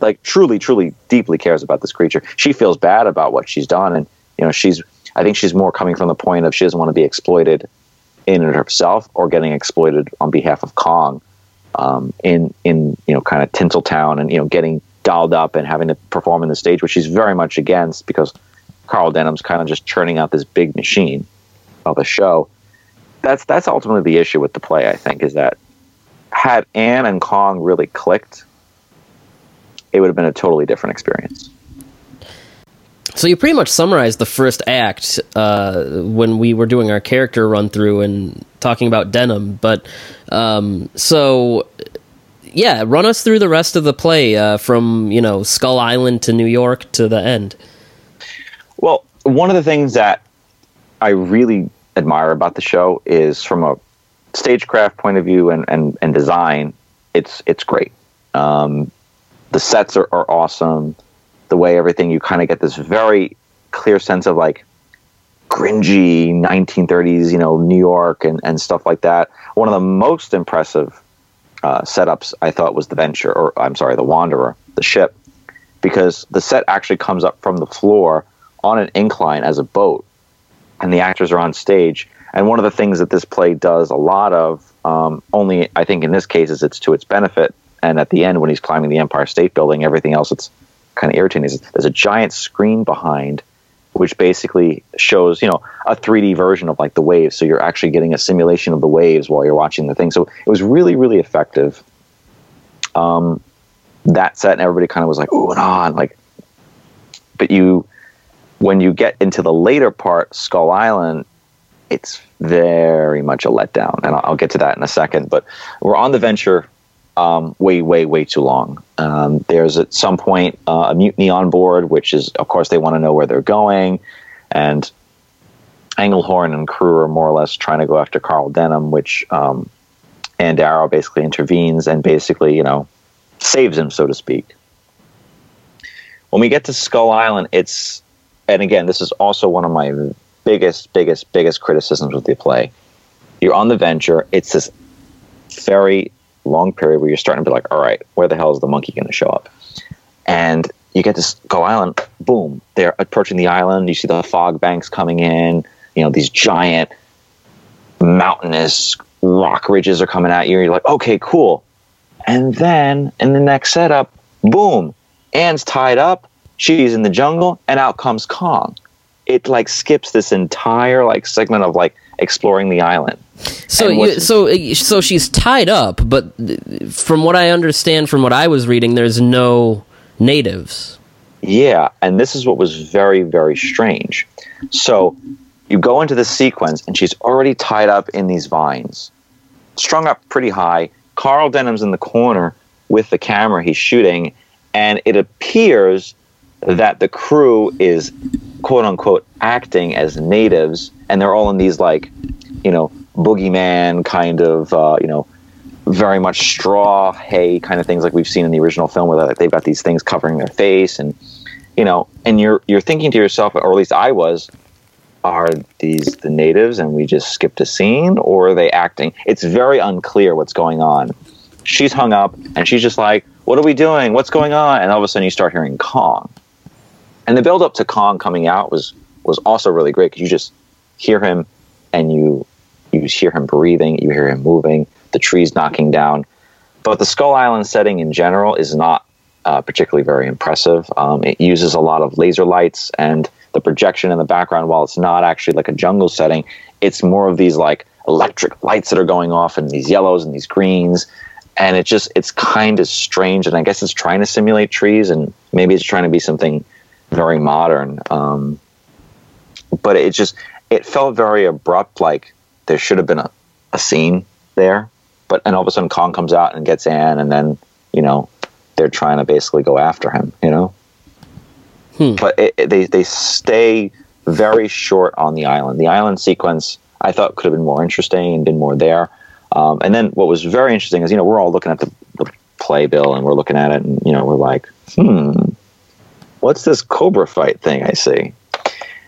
Like truly, truly, deeply cares about this creature. She feels bad about what she's done, and you know, she's. I think she's more coming from the point of she doesn't want to be exploited in and herself or getting exploited on behalf of Kong um, in in you know kind of Tinseltown and you know getting dolled up and having to perform in the stage, which she's very much against because Carl Denham's kind of just churning out this big machine of a show. That's that's ultimately the issue with the play. I think is that had Anne and Kong really clicked, it would have been a totally different experience. So you pretty much summarized the first act uh, when we were doing our character run through and talking about Denham. But um, so yeah, run us through the rest of the play uh, from you know Skull Island to New York to the end. Well, one of the things that I really admire about the show is from a stagecraft point of view and, and, and design, it's it's great. Um, the sets are, are awesome. The way everything, you kind of get this very clear sense of like gringy 1930s, you know, New York and, and stuff like that. One of the most impressive uh, setups I thought was the Venture, or I'm sorry, the Wanderer, the ship, because the set actually comes up from the floor on an incline as a boat, and the actors are on stage. And one of the things that this play does a lot of, um, only I think in this case, is it's to its benefit. And at the end, when he's climbing the Empire State Building, everything else that's kind of irritating is there's a giant screen behind which basically shows you know a 3D version of like the waves. So you're actually getting a simulation of the waves while you're watching the thing. So it was really really effective. Um, that set and everybody kind of was like ooh and on like, but you when you get into the later part, Skull Island, it's very much a letdown, and I'll, get to that in a second. But we're on the venture um, way, way, way too long. Um, there's at some point uh, a mutiny on board, which is, of course, they want to know where they're going, and Englehorn and crew are more or less trying to go after Carl Denham, which um, and Darrow basically intervenes and basically, you know, saves him, so to speak. When we get to Skull Island, it's, and again, this is also one of my biggest, biggest, biggest criticisms with the play. You're on the venture. It's this very long period where you're starting to be like, all right, where the hell is the monkey going to show up? And you get to Skull Island, boom, they're approaching the island. You see the fog banks coming in, you know, these giant mountainous rock ridges are coming at you. You're like, okay, cool. And then in the next setup, boom, Anne's tied up, she's in the jungle, and out comes Kong. It like skips this entire like segment of like exploring the island. So, you, so, so she's tied up, but from what I understand, from what I was reading, there's no natives. Yeah, and this is what was very, very strange. So, you go into the sequence, and she's already tied up in these vines, strung up pretty high. Carl Denham's in the corner with the camera he's shooting, and it appears that the crew is quote unquote acting as natives, and they're all in these like, you know, boogeyman kind of, uh, you know, very much straw hay kind of things like we've seen in the original film, where they've got these things covering their face, and you know, and you're you're thinking to yourself, or at least I was, are these the natives, and we just skipped a scene, or are they acting? It's very unclear what's going on. She's hung up, and she's just like, "What are we doing? What's going on?" And all of a sudden, you start hearing Kong, and the build up to Kong coming out was was also really great because you just hear him, and you you hear him breathing, you hear him moving, the trees knocking down. But the Skull Island setting in general is not uh, particularly very impressive. Um, it uses a lot of laser lights and the projection in the background. While it's not actually like a jungle setting, it's more of these like electric lights that are going off and these yellows and these greens. And it just it's kind of strange. And I guess it's trying to simulate trees, and maybe it's trying to be something very modern. Um, but it just it felt very abrupt, like there should have been a, a scene there. But and all of a sudden Kong comes out and gets Anne, and then you know they're trying to basically go after him. You know, hmm. but it, it, they they stay very short on the island. The island sequence I thought could have been more interesting and been more there. Um, and then what was very interesting is you know we're all looking at the, the playbill and we're looking at it and you know we're like hmm what's this cobra fight thing I see?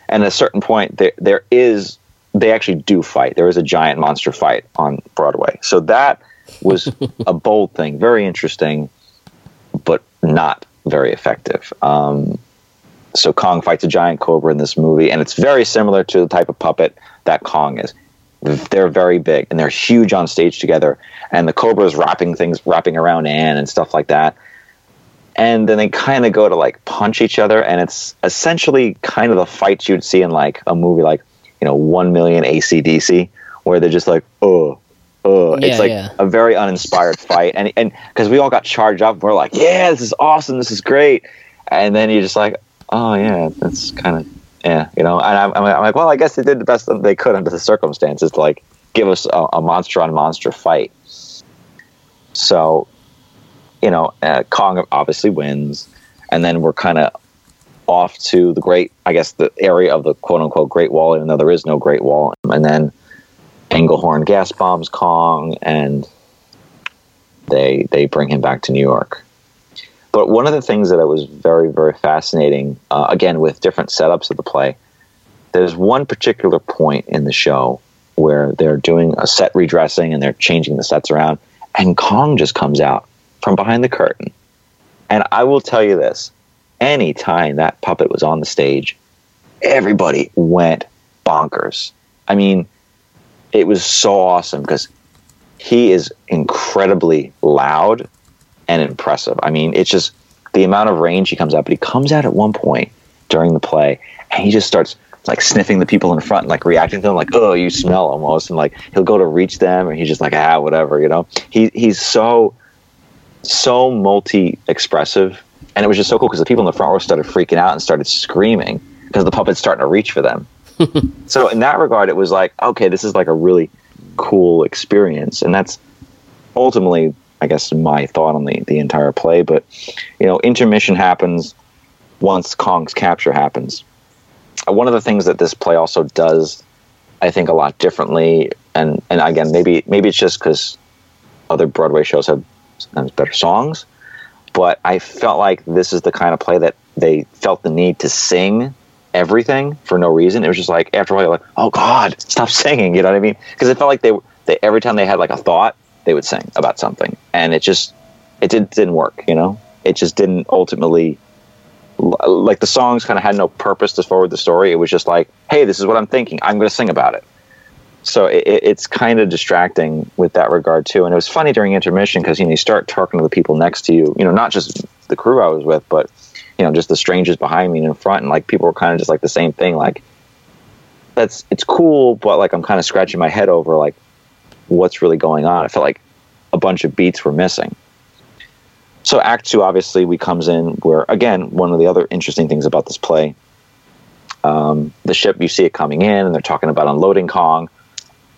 And at a certain point, there there is they actually do fight. There is a giant monster fight on Broadway. So that was a bold thing, very interesting, but not very effective. Um, so Kong fights a giant cobra in this movie, and it's very similar to the type of puppet that Kong is. They're very big and they're huge on stage together, and the cobra is wrapping things, wrapping around Anne and stuff like that. And then they kind of go to like punch each other, and it's essentially kind of the fights you'd see in like a movie like you know, one million ACDC, where they're just like, oh, oh. Yeah, it's like yeah. a very uninspired fight. And and because we all got charged up, we're like, yeah, this is awesome, this is great. And then you're just like, oh yeah, that's kind of yeah, you know. And I'm, I'm, like, well, I guess they did the best that they could under the circumstances to like give us a, a monster on monster fight. So, you know, uh, Kong obviously wins, and then we're kind of off to the great, I guess, the area of the quote unquote Great Wall, even though there is no Great Wall. And then Englehorn gas bombs Kong, and they they bring him back to New York. But one of the things that was very, very fascinating, uh, again, with different setups of the play, there's one particular point in the show where they're doing a set redressing and they're changing the sets around, and Kong just comes out from behind the curtain. And I will tell you this anytime that puppet was on the stage, everybody went bonkers. I mean, it was so awesome because he is incredibly loud and impressive. I mean, it's just the amount of range he comes out, but he comes out at one point during the play and he just starts like sniffing the people in front like reacting to them like, oh, you smell almost. And like he'll go to reach them and he's just like, ah, whatever, you know? He, he's so, so multi expressive. And it was just so cool because the people in the front row started freaking out and started screaming because the puppet's starting to reach for them. so in that regard, it was like, okay, this is like a really cool experience. And that's ultimately I guess my thought on the the entire play. But you know, intermission happens once Kong's capture happens. Uh, one of the things that this play also does, I think, a lot differently, and and again, maybe maybe it's just because other Broadway shows have sometimes better songs, but I felt like this is the kind of play that they felt the need to sing everything for no reason. It was just like after a while, like, oh God, stop singing. You know what I mean? Because it felt like they, they every time they had like a thought, they would sing about something, and it just it did, didn't work. You know, it just didn't ultimately like the songs kind of had no purpose to forward the story. It was just like, hey, this is what I'm thinking. I'm going to sing about it. So it, it's kind of distracting with that regard too. And it was funny during intermission because you know you start talking to the people next to you. You know, not just the crew I was with, but you know just the strangers behind me and in front, and like people were kind of just like the same thing. Like that's it's cool, but like I'm kind of scratching my head over like what's really going on. I felt like a bunch of beats were missing. So Act Two, obviously, we comes in where again one of the other interesting things about this play, um, the ship you see it coming in, and they're talking about unloading Kong.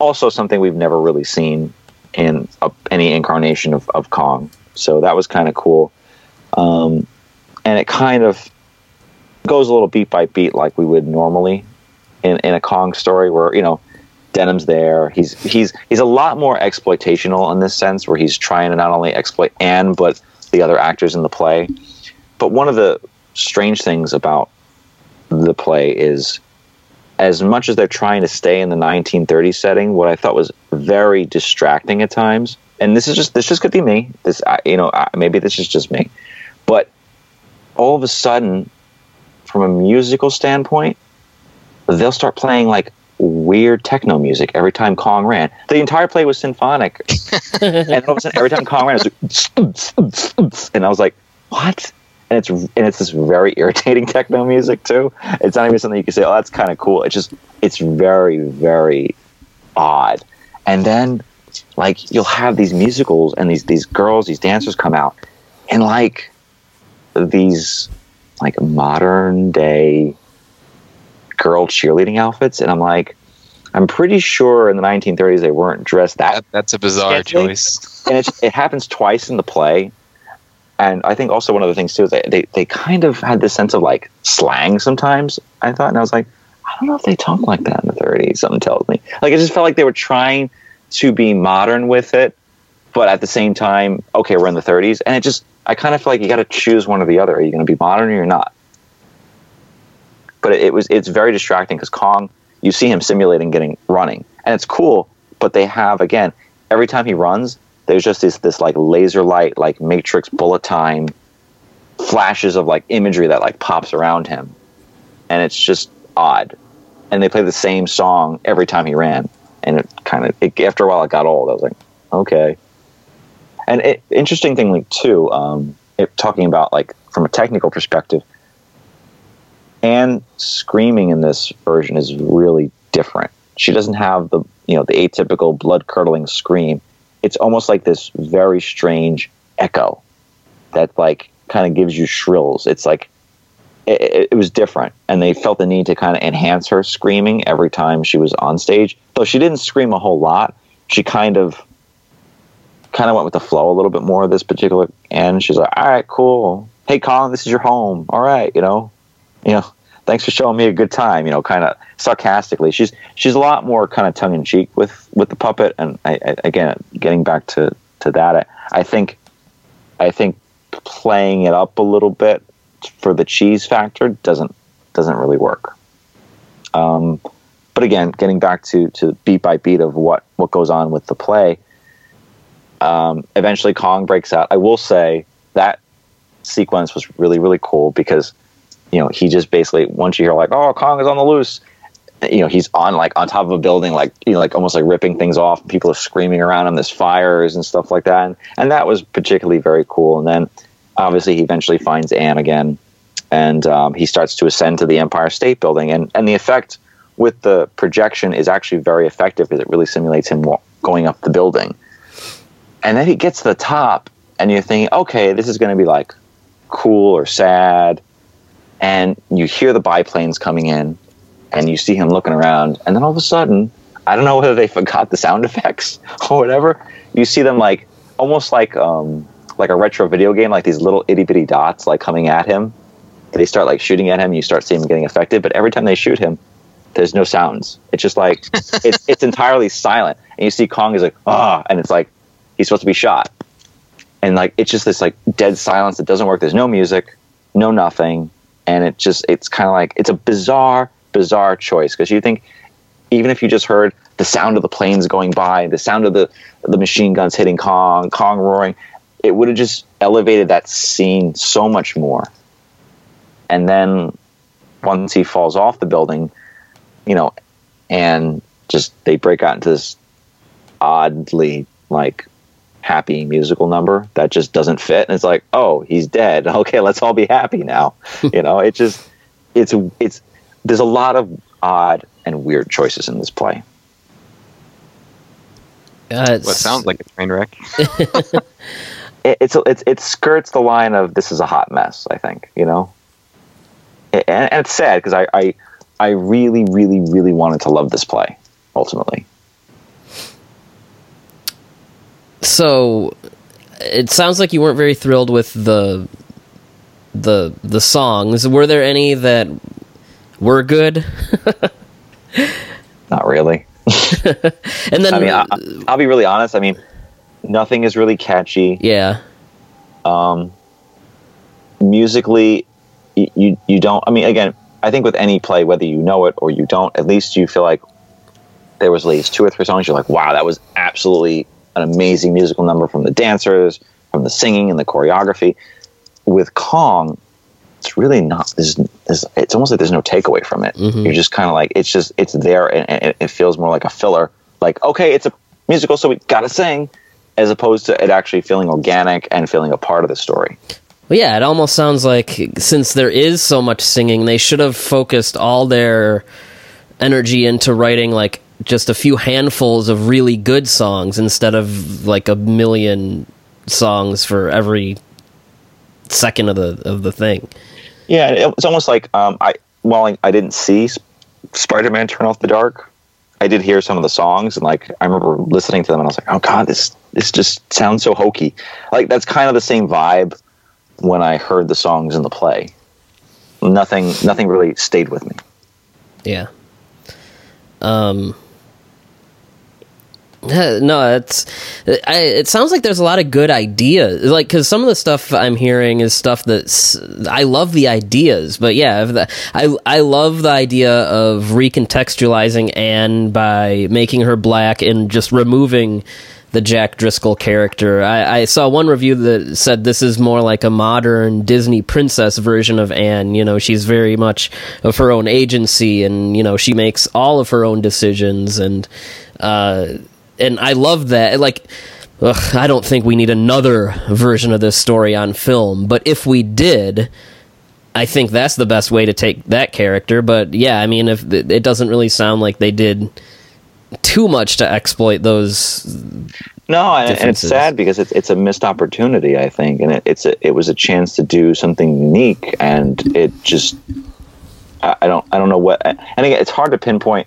Also, something we've never really seen in a, any incarnation of, of Kong. So that was kind of cool, um, and it kind of goes a little beat by beat like we would normally in, in a Kong story, where you know Denham's there. He's he's he's a lot more exploitational in this sense, where he's trying to not only exploit Anne but the other actors in the play. But one of the strange things about the play is, as much as they're trying to stay in the 1930s setting, what I thought was very distracting at times. And this is just this just could be me. This you know maybe this is just me, but all of a sudden, from a musical standpoint, they'll start playing like weird techno music every time Kong ran. The entire play was symphonic, and all of a sudden, every time Kong ran, it was like, and I was like, "What?" And it's and it's this very irritating techno music too. It's not even something you can say, "Oh, that's kind of cool." It's just it's very very odd. And then like you'll have these musicals and these these girls, these dancers come out, and like these like modern day girl cheerleading outfits, and I'm like, I'm pretty sure in the 1930s they weren't dressed that. that that's a bizarre choice, and it happens twice in the play. And I think also one of the things too is they, they they kind of had this sense of like slang sometimes. I thought, and I was like, I don't know if they talk like that in the 30s. Something tells me like it just felt like they were trying to be modern with it, but at the same time, okay, we're in the 30s, and it just I kind of feel like you got to choose one or the other. Are you going to be modern or you're not? but it, was it's very distracting because Kong, you see him simulating getting running, and it's cool. But they have again every time he runs, there's just this this like laser light, like Matrix bullet time flashes of like imagery that like pops around him, and it's just odd. And they play the same song every time he ran, and it kind of after a while it got old. I was like, okay. And it, interesting thing like too, um, it, talking about like from a technical perspective, and screaming in this version is really different. She doesn't have the you know the atypical blood curdling scream. It's almost like this very strange echo that like kind of gives you shrills. It's like it, it, was different, and they felt the need to kind of enhance her screaming every time she was on stage. Though she didn't scream a whole lot, she kind of kind of went with the flow a little bit more of this particular. And she's like, "All right, cool. Hey, Colin, this is your home. All right, you know, you know, thanks for showing me a good time. You know, kind of sarcastically. She's she's a lot more kind of tongue in cheek with with the puppet. And I, I, again, getting back to to that, I, I think I think playing it up a little bit for the cheese factor doesn't doesn't really work. Um, but again, getting back to to beat by beat of what what goes on with the play. Um, eventually, Kong breaks out. I will say that sequence was really really cool because you know he just basically once you hear like oh Kong is on the loose, you know he's on like on top of a building like you know like almost like ripping things off. People are screaming around him. There's fires and stuff like that, and, and that was particularly very cool. And then obviously he eventually finds Anne again, and um, he starts to ascend to the Empire State Building, and and the effect with the projection is actually very effective because it really simulates him going up the building. And then he gets to the top, and you're thinking, okay, this is going to be like cool or sad. And you hear the biplanes coming in, and you see him looking around, and then all of a sudden, I don't know whether they forgot the sound effects or whatever. You see them like almost like um, like a retro video game, like these little itty bitty dots like coming at him. They start like shooting at him, and you start seeing him getting affected. But every time they shoot him, there's no sounds. It's just like it's it's entirely silent, and you see Kong is like ah, and it's like he's supposed to be shot, and like it's just this like dead silence that doesn't work. There's no music, no nothing, and it just it's kind of like it's a bizarre bizarre choice because you think even if you just heard the sound of the planes going by, the sound of the the machine guns hitting Kong, Kong roaring, it would have just elevated that scene so much more. And then once he falls off the building, you know, and just they break out into this oddly like happy musical number that just doesn't fit. And it's like oh he's dead. Okay let's all be happy now. You know it just it's it's there's a lot of odd and weird choices in this play. Uh, What sounds like a train wreck. it, it's it's it skirts the line of this is a hot mess i think you know? And, and it's sad because I, I i really really really wanted to love this play ultimately so it sounds like you weren't very thrilled with the the the songs. Were there any that were good? not really and then I mean, I, I'll be really honest. I mean, nothing is really catchy. yeah, Um, musically, you, you you don't. I mean, again, I think with any play, whether you know it or you don't, at least you feel like there was at least two or three songs. You're like, wow, that was absolutely an amazing musical number from the dancers, from the singing and the choreography. With Kong, it's really not. There's, there's, it's almost like there's no takeaway from it. Mhm. You're just kind of like it's just it's there, and, and it- it feels more like a filler. Like okay, it's a musical, so we gotta sing, as opposed to it actually feeling organic and feeling a part of the story. well, yeah. It almost sounds like since there is so much singing, they should have focused all their energy into writing like just a few handfuls of really good songs instead of like a million songs for every second of the of the thing. Yeah, it- it's almost like um, I while I, I didn't see Spider-Man Turn Off the Dark, I did hear some of the songs, and like I remember listening to them, and I was like, oh god, this this just sounds so hokey. Like that's kind of the same vibe when I heard the songs in the play. Nothing, nothing really stayed with me. Yeah. Um. No, it's. I, it sounds like there's a lot of good ideas. Like, because some of the stuff I'm hearing is stuff that's. I love the ideas, but yeah, the, I I love the idea of recontextualizing Anne by making her black and just removing the Jack Driscoll character. I, I saw one review that said this is more like a modern Disney princess version of Anne. You know, she's very much of her own agency, and you know, she makes all of her own decisions, and uh, and I love that. Like. Ugh, I don't think we need another version of this story on film, but if we did, I think that's the best way to take that character. But yeah, I mean, if it doesn't really sound like they did too much to exploit those No, and, and it's sad because it's it's a missed opportunity, I think, and it, it's a, it was a chance to do something unique, and it just I, I don't I don't know what, and again, it's hard to pinpoint.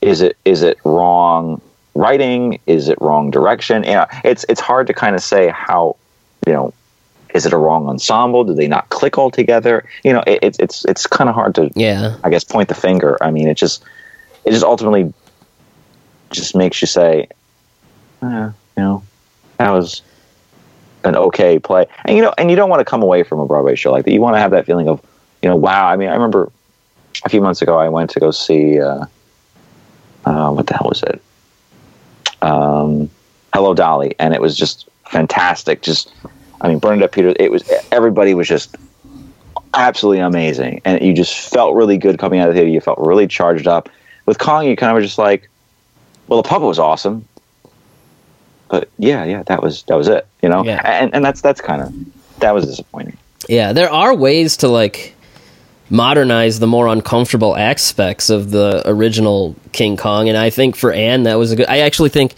Is it is it wrong writing? Is it wrong direction? Yeah, it's it's hard to kind of say how you know. Is it a wrong ensemble? Do they not click all together? You know, it, it's it's it's kind of hard to yeah I guess point the finger. I mean, it just it just ultimately just makes you say, eh, you know, that was an okay play. And you know, and you don't want to come away from a Broadway show like that. You want to have that feeling of, you know, wow. I mean, I remember a few months ago I went to go see uh, uh, what the hell was it? Um, Hello Dolly, and it was just fantastic. Just, I mean, Bernadette Peters. It was everybody was just absolutely amazing, and you just felt really good coming out of the theater. You felt really charged up. With Kong, you kind of were just like, well, the puppet was awesome, but yeah, yeah, that was that was it, you know. Yeah. And and that's that's kind of that was disappointing. Yeah, there are ways to like modernize the more uncomfortable aspects of the original King Kong, and I think for Anne that was a good. I actually think,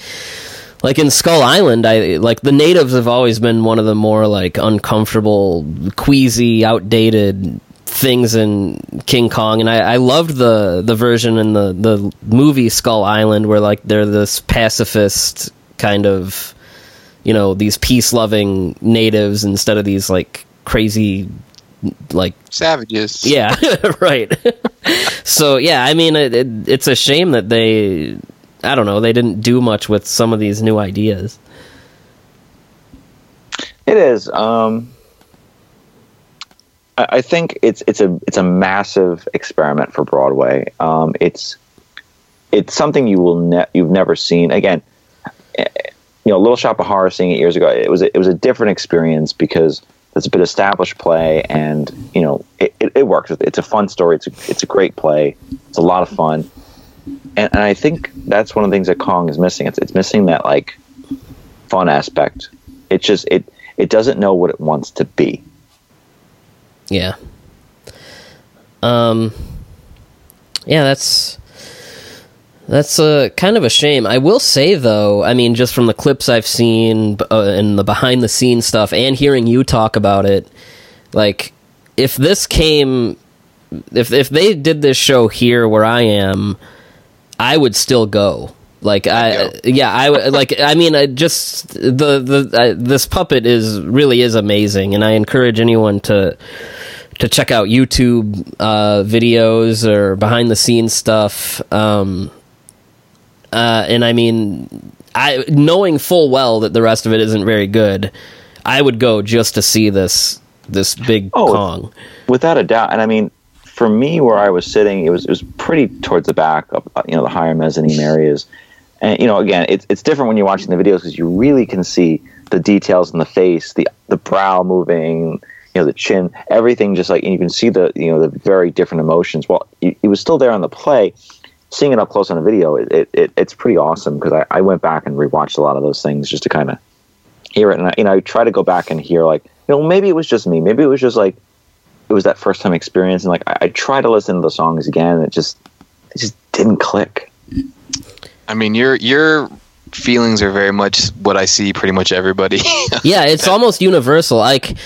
like in Skull Island, I like the natives have always been one of the more like uncomfortable, queasy, outdated things in King Kong, and I, I loved the the version in the the movie Skull Island where like they're this pacifist kind of you know these peace loving natives instead of these like crazy like Savages. yeah right so yeah i mean it, it, it's a shame that they i don't know they didn't do much with some of these new ideas It is. Um, I, I think it's it's a it's a massive experiment for Broadway. Um, it's it's something you will ne- you've never seen again. eh, You know, Little Shop of Horror, seeing it years ago, it was a, it was a different experience because it's a bit established play, and you know, it, it, it works. It's a fun story. It's a, it's a great play. It's a lot of fun, and, and I think that's one of the things that Kong is missing. It's it's missing that like fun aspect. It just it it doesn't know what it wants to be. yeah um yeah that's that's a kind of a shame i will say though i mean just from the clips i've seen uh, and the behind the scenes stuff and hearing you talk about it like if this came if if they did this show here where I am, I would still go. Like I, go. yeah, I would like. I mean, I just the the uh, this puppet is really is amazing, and I encourage anyone to to check out YouTube uh, videos or behind the scenes stuff. Um, uh, and I mean, I knowing full well that the rest of it isn't very good, I would go just to see this this big Oh, Kong. without a doubt. And I mean, for me, where I was sitting, it was it was pretty towards the back of uh, you know the higher mezzanine areas. And you know, again, it's it's different when you're watching the videos because you really can see the details in the face, the the brow moving, you know, the chin, everything. Just like and you can see the you know the very different emotions. Well, it, it was still there on the play. Seeing it up close on a video, it, it, it it's pretty awesome because I, I went back and rewatched a lot of those things just to kind of hear it. And I, you know, I try to go back and hear like, you know, maybe it was just me. Maybe it was just like it was that first time experience, and like I, I try to listen to the songs again, and it just it just didn't click. I mean, your your feelings are very much what I see pretty much everybody. yeah, it's almost universal. Like,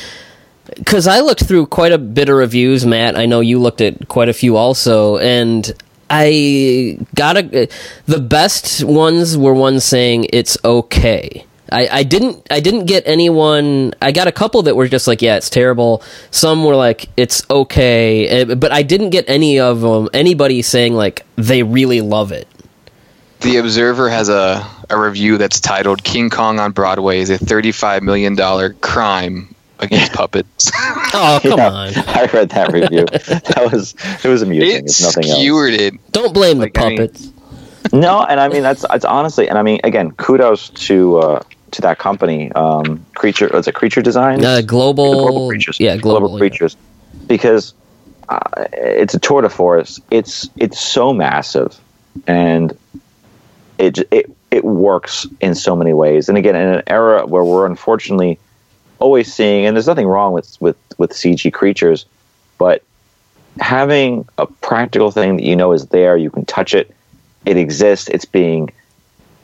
because I looked through quite a bit of reviews, Matt. I know you looked at quite a few also, and I got a. The best ones were ones saying it's okay. I, I didn't I didn't get anyone. I got a couple that were just like, yeah, it's terrible. Some were like, it's okay, eh, but I didn't get any of them. Anybody saying like they really love it. the Observer has a, a review that's titled "King Kong on Broadway is a thirty-five million dollar crime against puppets." Oh come Yeah, on! I read that review. that was it was amusing. it It's nothing else. skewered it. Don't blame Like, the I mean- puppets. No, and I mean that's it's honestly, and I mean again, kudos to uh, to that company, um, creature. Was it Creature Design? Uh, global, global creatures. yeah, global, yeah. creatures, because uh, it's a tour de force. It's it's so massive, and it it it works in so many ways. And again, in an era where we're unfortunately always seeing, and there's nothing wrong with with with CG creatures, but having a practical thing that you know is there, you can touch it, it exists, it's being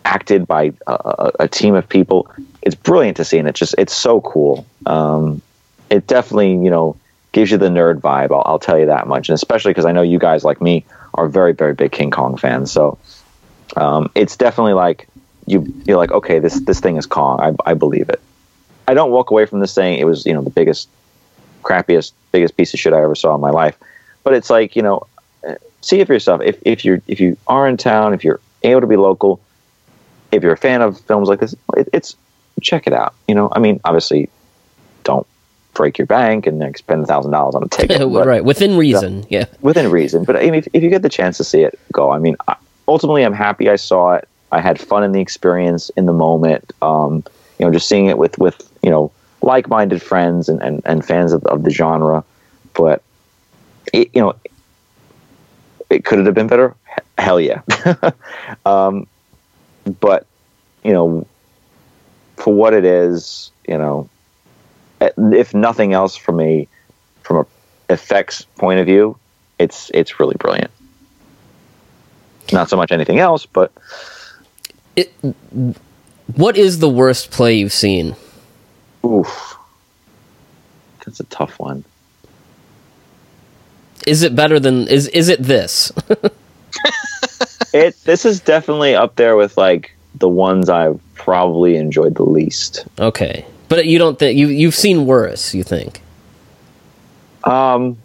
acted by a, a, team of people. It's brilliant to see, and it's just it's so cool. Um, it definitely you know gives you the nerd vibe. I'll, I'll tell you that much, and especially because I know you guys like me are very very big King Kong fans. So um, it's definitely like you you're like okay this this thing is Kong. I, I believe it. I don't walk away from this saying it was you know the biggest crappiest biggest piece of shit I ever saw in my life. But it's like you know see it for yourself. If if you're if you are in town, if you're able to be local, if you're a fan of films like this, it, it's check it out. You know, I mean, obviously, don't break your bank and like, spend a thousand dollars on a ticket. but- right, within reason. Yeah. within reason. But I mean, if, if you get the chance to see it, go. I mean, I, ultimately, I'm happy I saw it. I had fun in the experience in the moment. Um, you know, just seeing it with with you know like-minded friends and and, and fans of, of the genre. But it, you know, it could it have been better. Hell yeah. um, but you know, for what it is, you know, eh, if nothing else, from a from a effects point of view, it's it's really brilliant. Not so much anything else, but It, what is the worst play you've seen? Oof, that's a tough one. Is it better than is is it this? It this is definitely up there with like the ones I've probably enjoyed the least. okay. But you don't think you you've seen worse, you think. Um,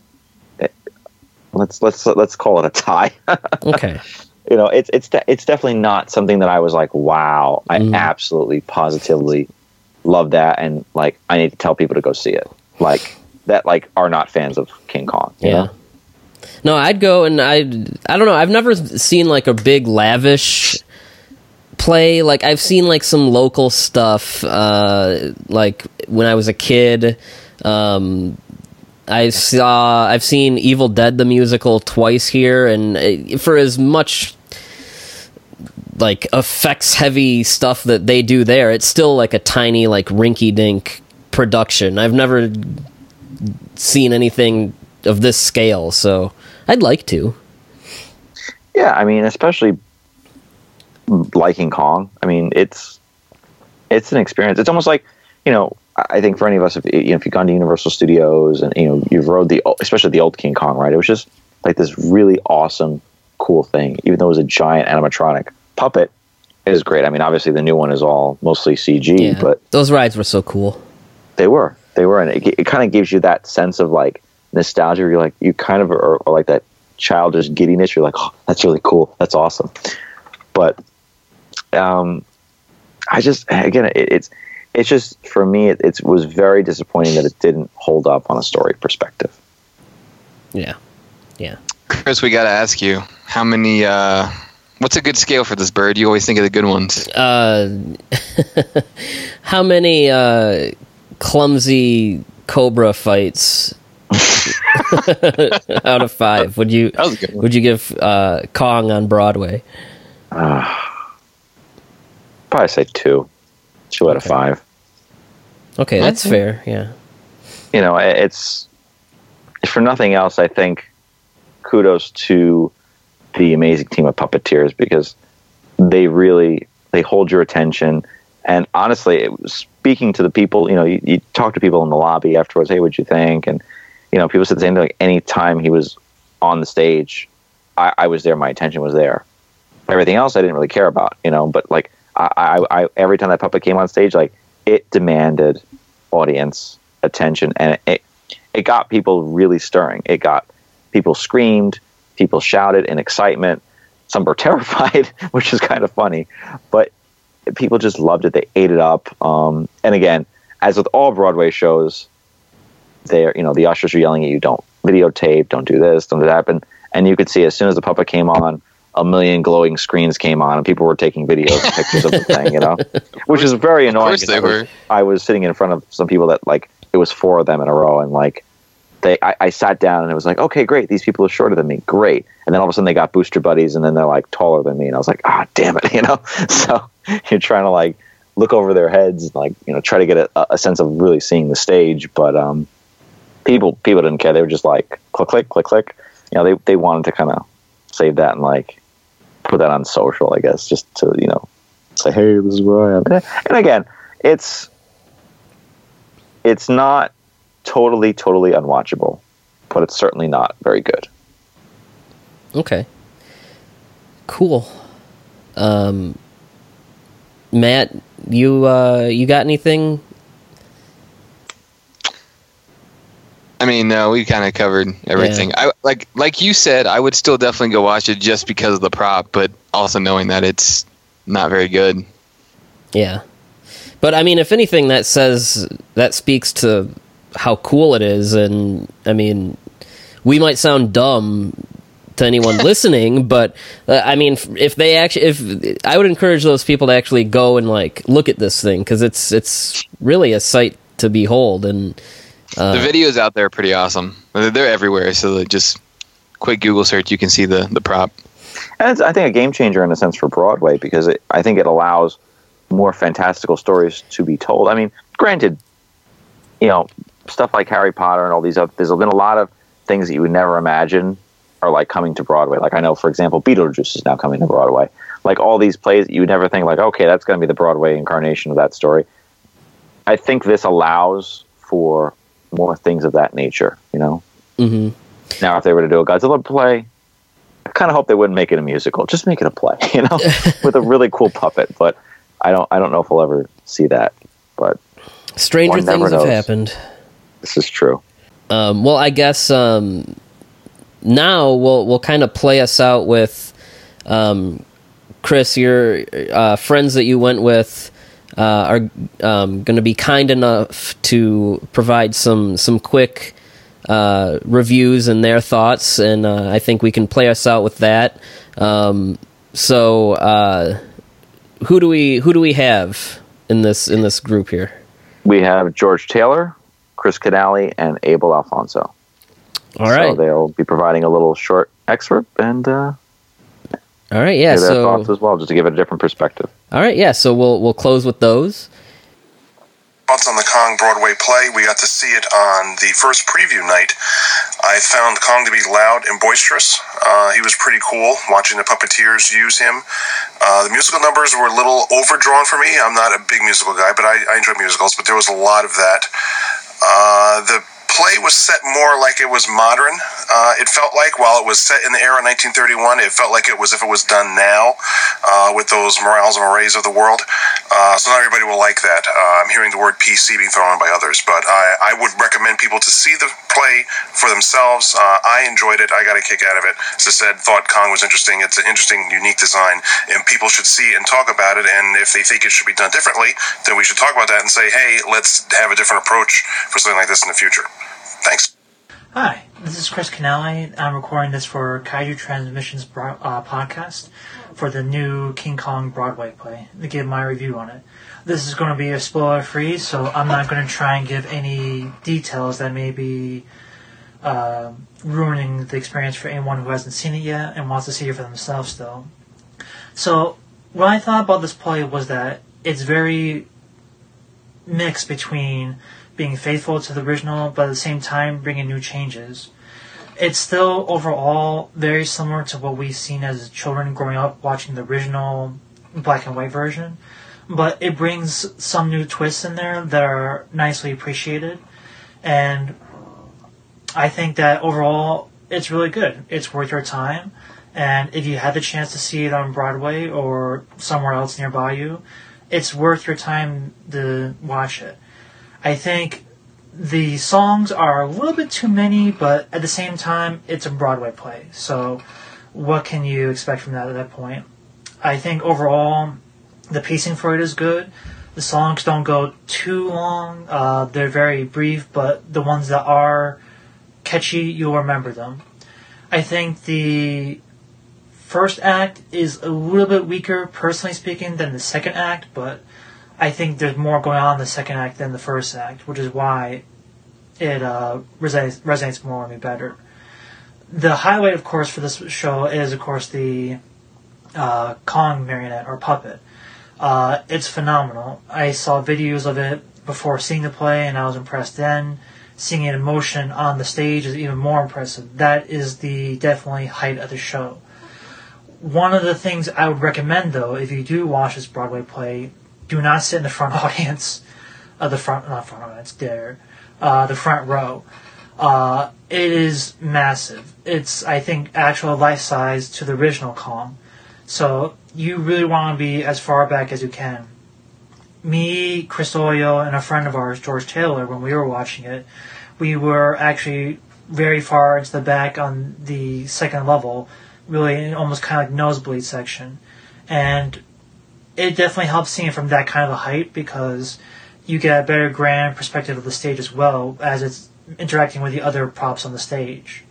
let's let's let's call it a tie. Okay. you know, it's it's de- it's definitely not something that I was like, wow, I Mm. absolutely positively love that, and like I need to tell people to go see it, like that, like are not fans of King Kong. Yeah. know? No, I'd go and I I don't know. I've never seen like a big lavish play. Like I've seen like some local stuff uh like when I was a kid. Um I saw I've seen Evil Dead the musical twice here and uh, for as much like effects heavy stuff that they do there, it's still like a tiny like rinky dink production. I've never seen anything of this scale, so I'd like to. Yeah, I mean, especially liking Kong. I mean, it's it's an experience. It's almost like you know. I think for any of us, if you know, if you've gone to Universal Studios and you know you've rode the, especially the old King Kong ride, it was just like this really awesome, cool thing. Even though it was a giant animatronic puppet, is great. I mean, obviously the new one is all mostly CG, Yeah, but those rides were so cool. they were, they were, and it, it kind of gives you that sense of like nostalgia. Where you're like, you kind of are, are like that childish giddiness. You're like, oh, that's really cool. That's awesome. But um, I just again, it, it's it's just for me, it, it was very disappointing that it didn't hold up on a story perspective. Yeah, yeah. Chris, we got to ask you how many. uh What's a good scale for this Byrd? You always think of the good ones. Uh, how many uh, clumsy cobra fights out of five would you That was a good one. would you give uh, Kong on Broadway? Probably say two, two out of five. Okay, that's Okay. fair. Yeah, you know, it's for nothing else. I think kudos to the amazing team of puppeteers because they really they hold your attention. And honestly, was speaking to the people, you know, you, you talk to people in the lobby afterwards. Hey, what'd you think? And you know, people said the same thing. Like any time he was on the stage, I, I was there. My attention was there. Everything else, I didn't really care about. You know, but like I, I, I every time that puppet came on stage, like it demanded audience attention, and it it got people really stirring. It got people screamed, people shouted in excitement. Some were terrified, which is kind of funny, but people just loved it. They ate it up. Um, and again, as with all Broadway shows, they're you know the ushers are yelling at you, "Don't videotape, don't do this, don't do that." And and you could see as soon as the puppet came on, a million glowing screens came on, and people were taking videos and pictures of the thing, you know, which is very Of annoying. they I was- were. I was sitting in front of some people that like it was four of them in a row, and like they, I, I sat down and it was like, okay, great, these people are shorter than me, great. And then all of a sudden they got booster buddies, and then they're like taller than me, and I was like, ah, damn it, you know. So you're trying to like look over their heads, and like you know, try to get a, a sense of really seeing the stage, but um, people people didn't care. They were just like click click click click. You know, they they wanted to kind of save that and like put that on social, I guess, just to you know say, hey, this is where I am. And again, it's it's not totally totally unwatchable, but it's certainly not very good. Okay. Cool. Um, Matt, you uh, you got anything? I mean, no, we kind of covered everything. I like, like you said, I would still definitely go watch it just because of the prop, but also knowing that it's not very good. Yeah. but I mean, if anything, that says that speaks to how cool it is, and I mean, we might sound dumb to anyone listening, but uh, I mean, if they actually, if I would encourage those people to actually go and like look at this thing because it's it's really a sight to behold, and uh, the videos out there are pretty awesome. They're they're everywhere, so just quick Google search, you can see the the prop. And it's, I think, a game changer in a sense for Broadway because it, I think it allows more fantastical stories to be told. I mean, granted, you know, stuff like Harry Potter and all these other, there's been a lot of things that you would never imagine are like coming to Broadway. Like I know, for example, Beetlejuice is now coming to Broadway. Like all these plays that you would never think like, okay, that's going to be the Broadway incarnation of that story. I think this allows for more things of that nature. You know. mhm. Now, if they were to do a Godzilla play, I kind of hope they wouldn't make it a musical. Just make it a play, you know, with a really cool puppet. But I don't, I don't know if we'll ever see that. But stranger things have happened. This is true. Um, well, I guess um, now we'll we'll kind of play us out with um, Chris. Your uh, friends that you went with uh, are um, going to be kind enough to provide some some quick uh, reviews and their thoughts, and uh, I think we can play us out with that. Um, so, uh, who do we who do we have in this in this group here? We have George Taylor, Chris Canali, and Abel Alfonso. All right, So they'll be providing a little short excerpt and uh, all right, yeah. their So, thoughts as well, just to give it a different perspective. all right, yeah. So we'll we'll close with those. thoughts on the Kong Broadway play. We got to see it on the first preview night. I found Kong to be loud and boisterous. Uh, he was pretty cool watching the puppeteers use him. Uh, the musical numbers were a little overdrawn for me. I'm not a big musical guy, but I, I enjoy musicals, but there was a lot of that. Uh, the play was set more like it was modern. Uh, it felt like while it was set in the era 1931, it felt like it was if it was done now uh, with those morals and mores of the world. Uh, so not everybody will like that. Uh, I'm hearing the word PC being thrown by others, but I, I would recommend people to see the play for themselves. Uh, I enjoyed it. I got a kick out of it. As I said, thought Kong was interesting. It's an interesting, unique design, and people should see and talk about it. And if they think it should be done differently, then we should talk about that and say, hey, let's have a different approach for something like this in the future. Thanks. Hi, this is Chris Canali. I'm recording this for Kaiju Transmissions bro- uh, podcast for the new King Kong Broadway play to give my review on it. This is going to be a spoiler free, so I'm not going to try and give any details that may be uh, ruining the experience for anyone who hasn't seen it yet and wants to see it for themselves though. So, what I thought about this play was that it's very mixed between being faithful to the original, but at the same time bringing new changes. It's still overall very similar to what we've seen as children growing up watching the original black and white version, but it brings some new twists in there that are nicely appreciated, and I think that overall it's really good. It's worth your time, and if you had the chance to see it on Broadway or somewhere else nearby you, it's worth your time to watch it. I think the songs are a little bit too many, but at the same time, it's a Broadway play. So, what can you expect from that at that point? I think overall, the pacing for it is good. The songs don't go too long. Uh, they're very brief, but the ones that are catchy, you'll remember them. I think the first act is a little bit weaker, personally speaking, than the second act, but I think there's more going on in the second act than the first act, which is why it uh, resonates, resonates more with me better. The highlight, of course, for this show is, of course, the uh, Kong marionette or puppet. Uh, it's phenomenal. I saw videos of it before seeing the play, and I was impressed then. Seeing it in motion on the stage is even more impressive. That is the definitely height of the show. One of the things I would recommend, though, if you do watch this Broadway play, do not sit in the front audience, uh, the front not front audience there, uh, the front row. Uh, it is massive. It's I think actual life size to the original Kong, so you really want to be as far back as you can. Me, Chris Oglio, and a friend of ours, George Taylor, when we were watching it, we were actually very far into the back on the second level, really almost kind of like nosebleed section, and it definitely helps seeing it from that kind of a height because you get a better grand perspective of the stage as well as it's interacting with the other props on the stage.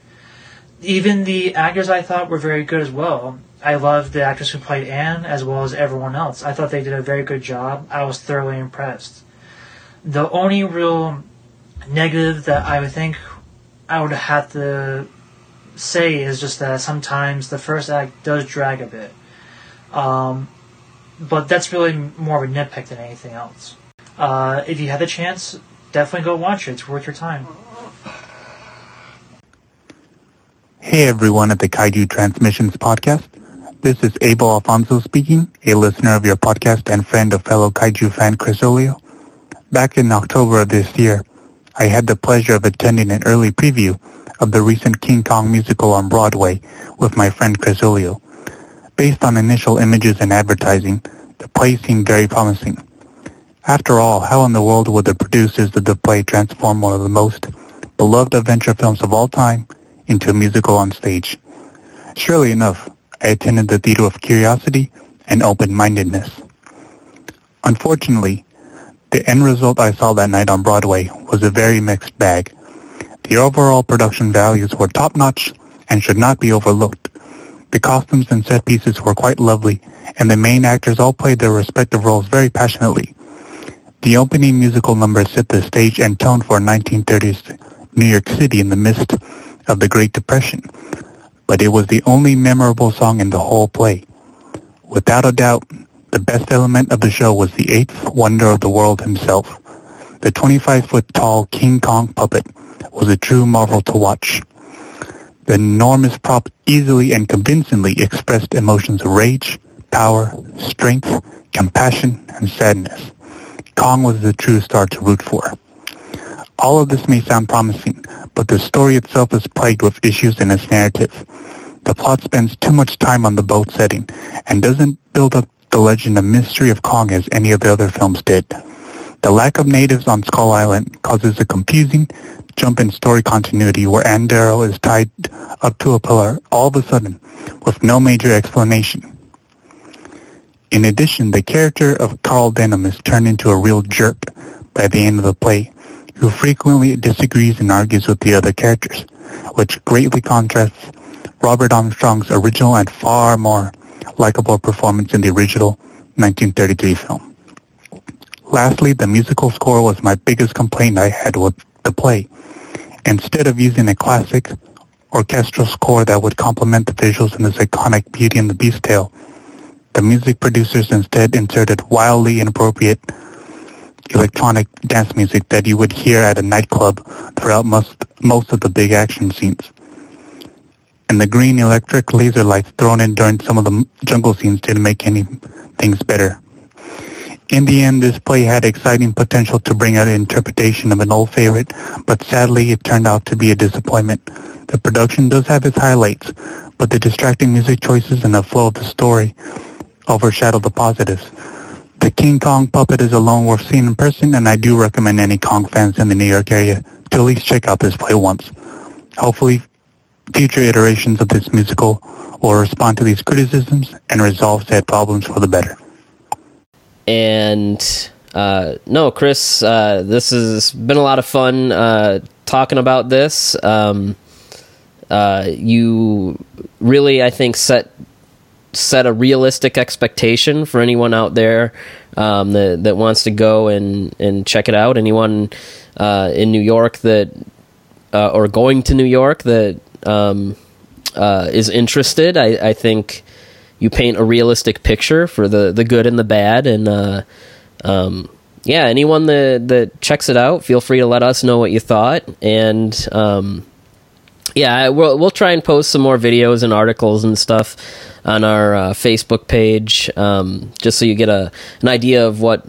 Even the actors I thought were very good as well. I loved the actress who played Anne as well as everyone else. I thought they did a very good job. I was thoroughly impressed. The only real negative that I would think I would have to say is just that sometimes the first act does drag a bit. Um, but that's really more of a nitpick than anything else. Uh, if you have the chance, definitely go watch it. It's worth your time. Hey everyone at the Kaiju Transmissions podcast. This is Abel Alfonso speaking, a listener of your podcast and friend of fellow Kaiju fan Chris Oglio. Back in October of this year, I had the pleasure of attending an early preview of the recent King Kong musical on Broadway with my friend Chris Oglio. Based on initial images and advertising, the play seemed very promising. After all, how in the world would the producers of the play transform one of the most beloved adventure films of all time into a musical on stage? Surely enough, I attended the theater of curiosity and open-mindedness. Unfortunately, the end result I saw that night on Broadway was a very mixed bag. The overall production values were top-notch and should not be overlooked. The costumes and set pieces were quite lovely, and the main actors all played their respective roles very passionately. The opening musical number set the stage and tone for 1930s New York City in the midst of the Great Depression, but it was the only memorable song in the whole play. Without a doubt, the best element of the show was the eighth wonder of the world himself. The 25-foot tall King Kong puppet was a true marvel to watch. The enormous prop easily and convincingly expressed emotions of rage, power, strength, compassion, and sadness. Kong was the true star to root for. All of this may sound promising, but the story itself is plagued with issues in its narrative. The plot spends too much time on the boat setting and doesn't build up the legend and mystery of Kong as any of the other films did. The lack of natives on Skull Island causes a confusing jump in story continuity where Anne Darrow is tied up to a pillar all of a sudden with no major explanation. In addition, the character of Carl Denham is turned into a real jerk by the end of the play, who frequently disagrees and argues with the other characters, which greatly contrasts Robert Armstrong's original and far more likable performance in the original 1933 film. Lastly, the musical score was my biggest complaint I had with the play. Instead of using a classic orchestral score that would complement the visuals in this iconic Beauty and the Beast tale, the music producers instead inserted wildly inappropriate electronic dance music that you would hear at a nightclub throughout most, most of the big action scenes. And the green electric laser lights thrown in during some of the jungle scenes didn't make any things better. In the end, this play had exciting potential to bring out an interpretation of an old favorite, but sadly it turned out to be a disappointment. The production does have its highlights, but the distracting music choices and the flow of the story overshadow the positives. The King Kong puppet is alone worth seeing in person, and I do recommend any Kong fans in the New York area to at least check out this play once. Hopefully, future iterations of this musical will respond to these criticisms and resolve said problems for the better. And uh, no, Chris, uh, this has been a lot of fun uh, talking about this. Um, uh, you really, I think, set set a realistic expectation for anyone out there um, that that wants to go and and check it out. Anyone uh, in New York that uh, or going to New York that um, is interested, I, I think you paint a realistic picture for the the good and the bad and uh, um, yeah anyone that that checks it out feel free to let us know what you thought and um, yeah we'll we'll try and post some more videos and articles and stuff on our uh, Facebook page um, just so you get a an idea of what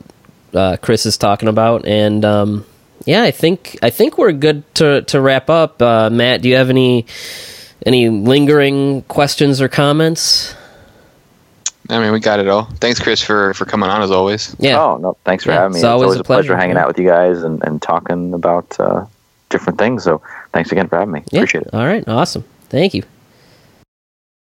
uh, Chris is talking about and um, yeah I think I think we're good to to wrap up. Uh, Matt do you have any any lingering questions or comments I mean, we got it all. Thanks, Chris, for for coming on as always. Yeah. Oh no, thanks for Yeah, having me. it's always a pleasure, hanging out with you guys and, and talking about uh, different things. So thanks again for having me. Yeah. Appreciate it. All right. Awesome. Thank you.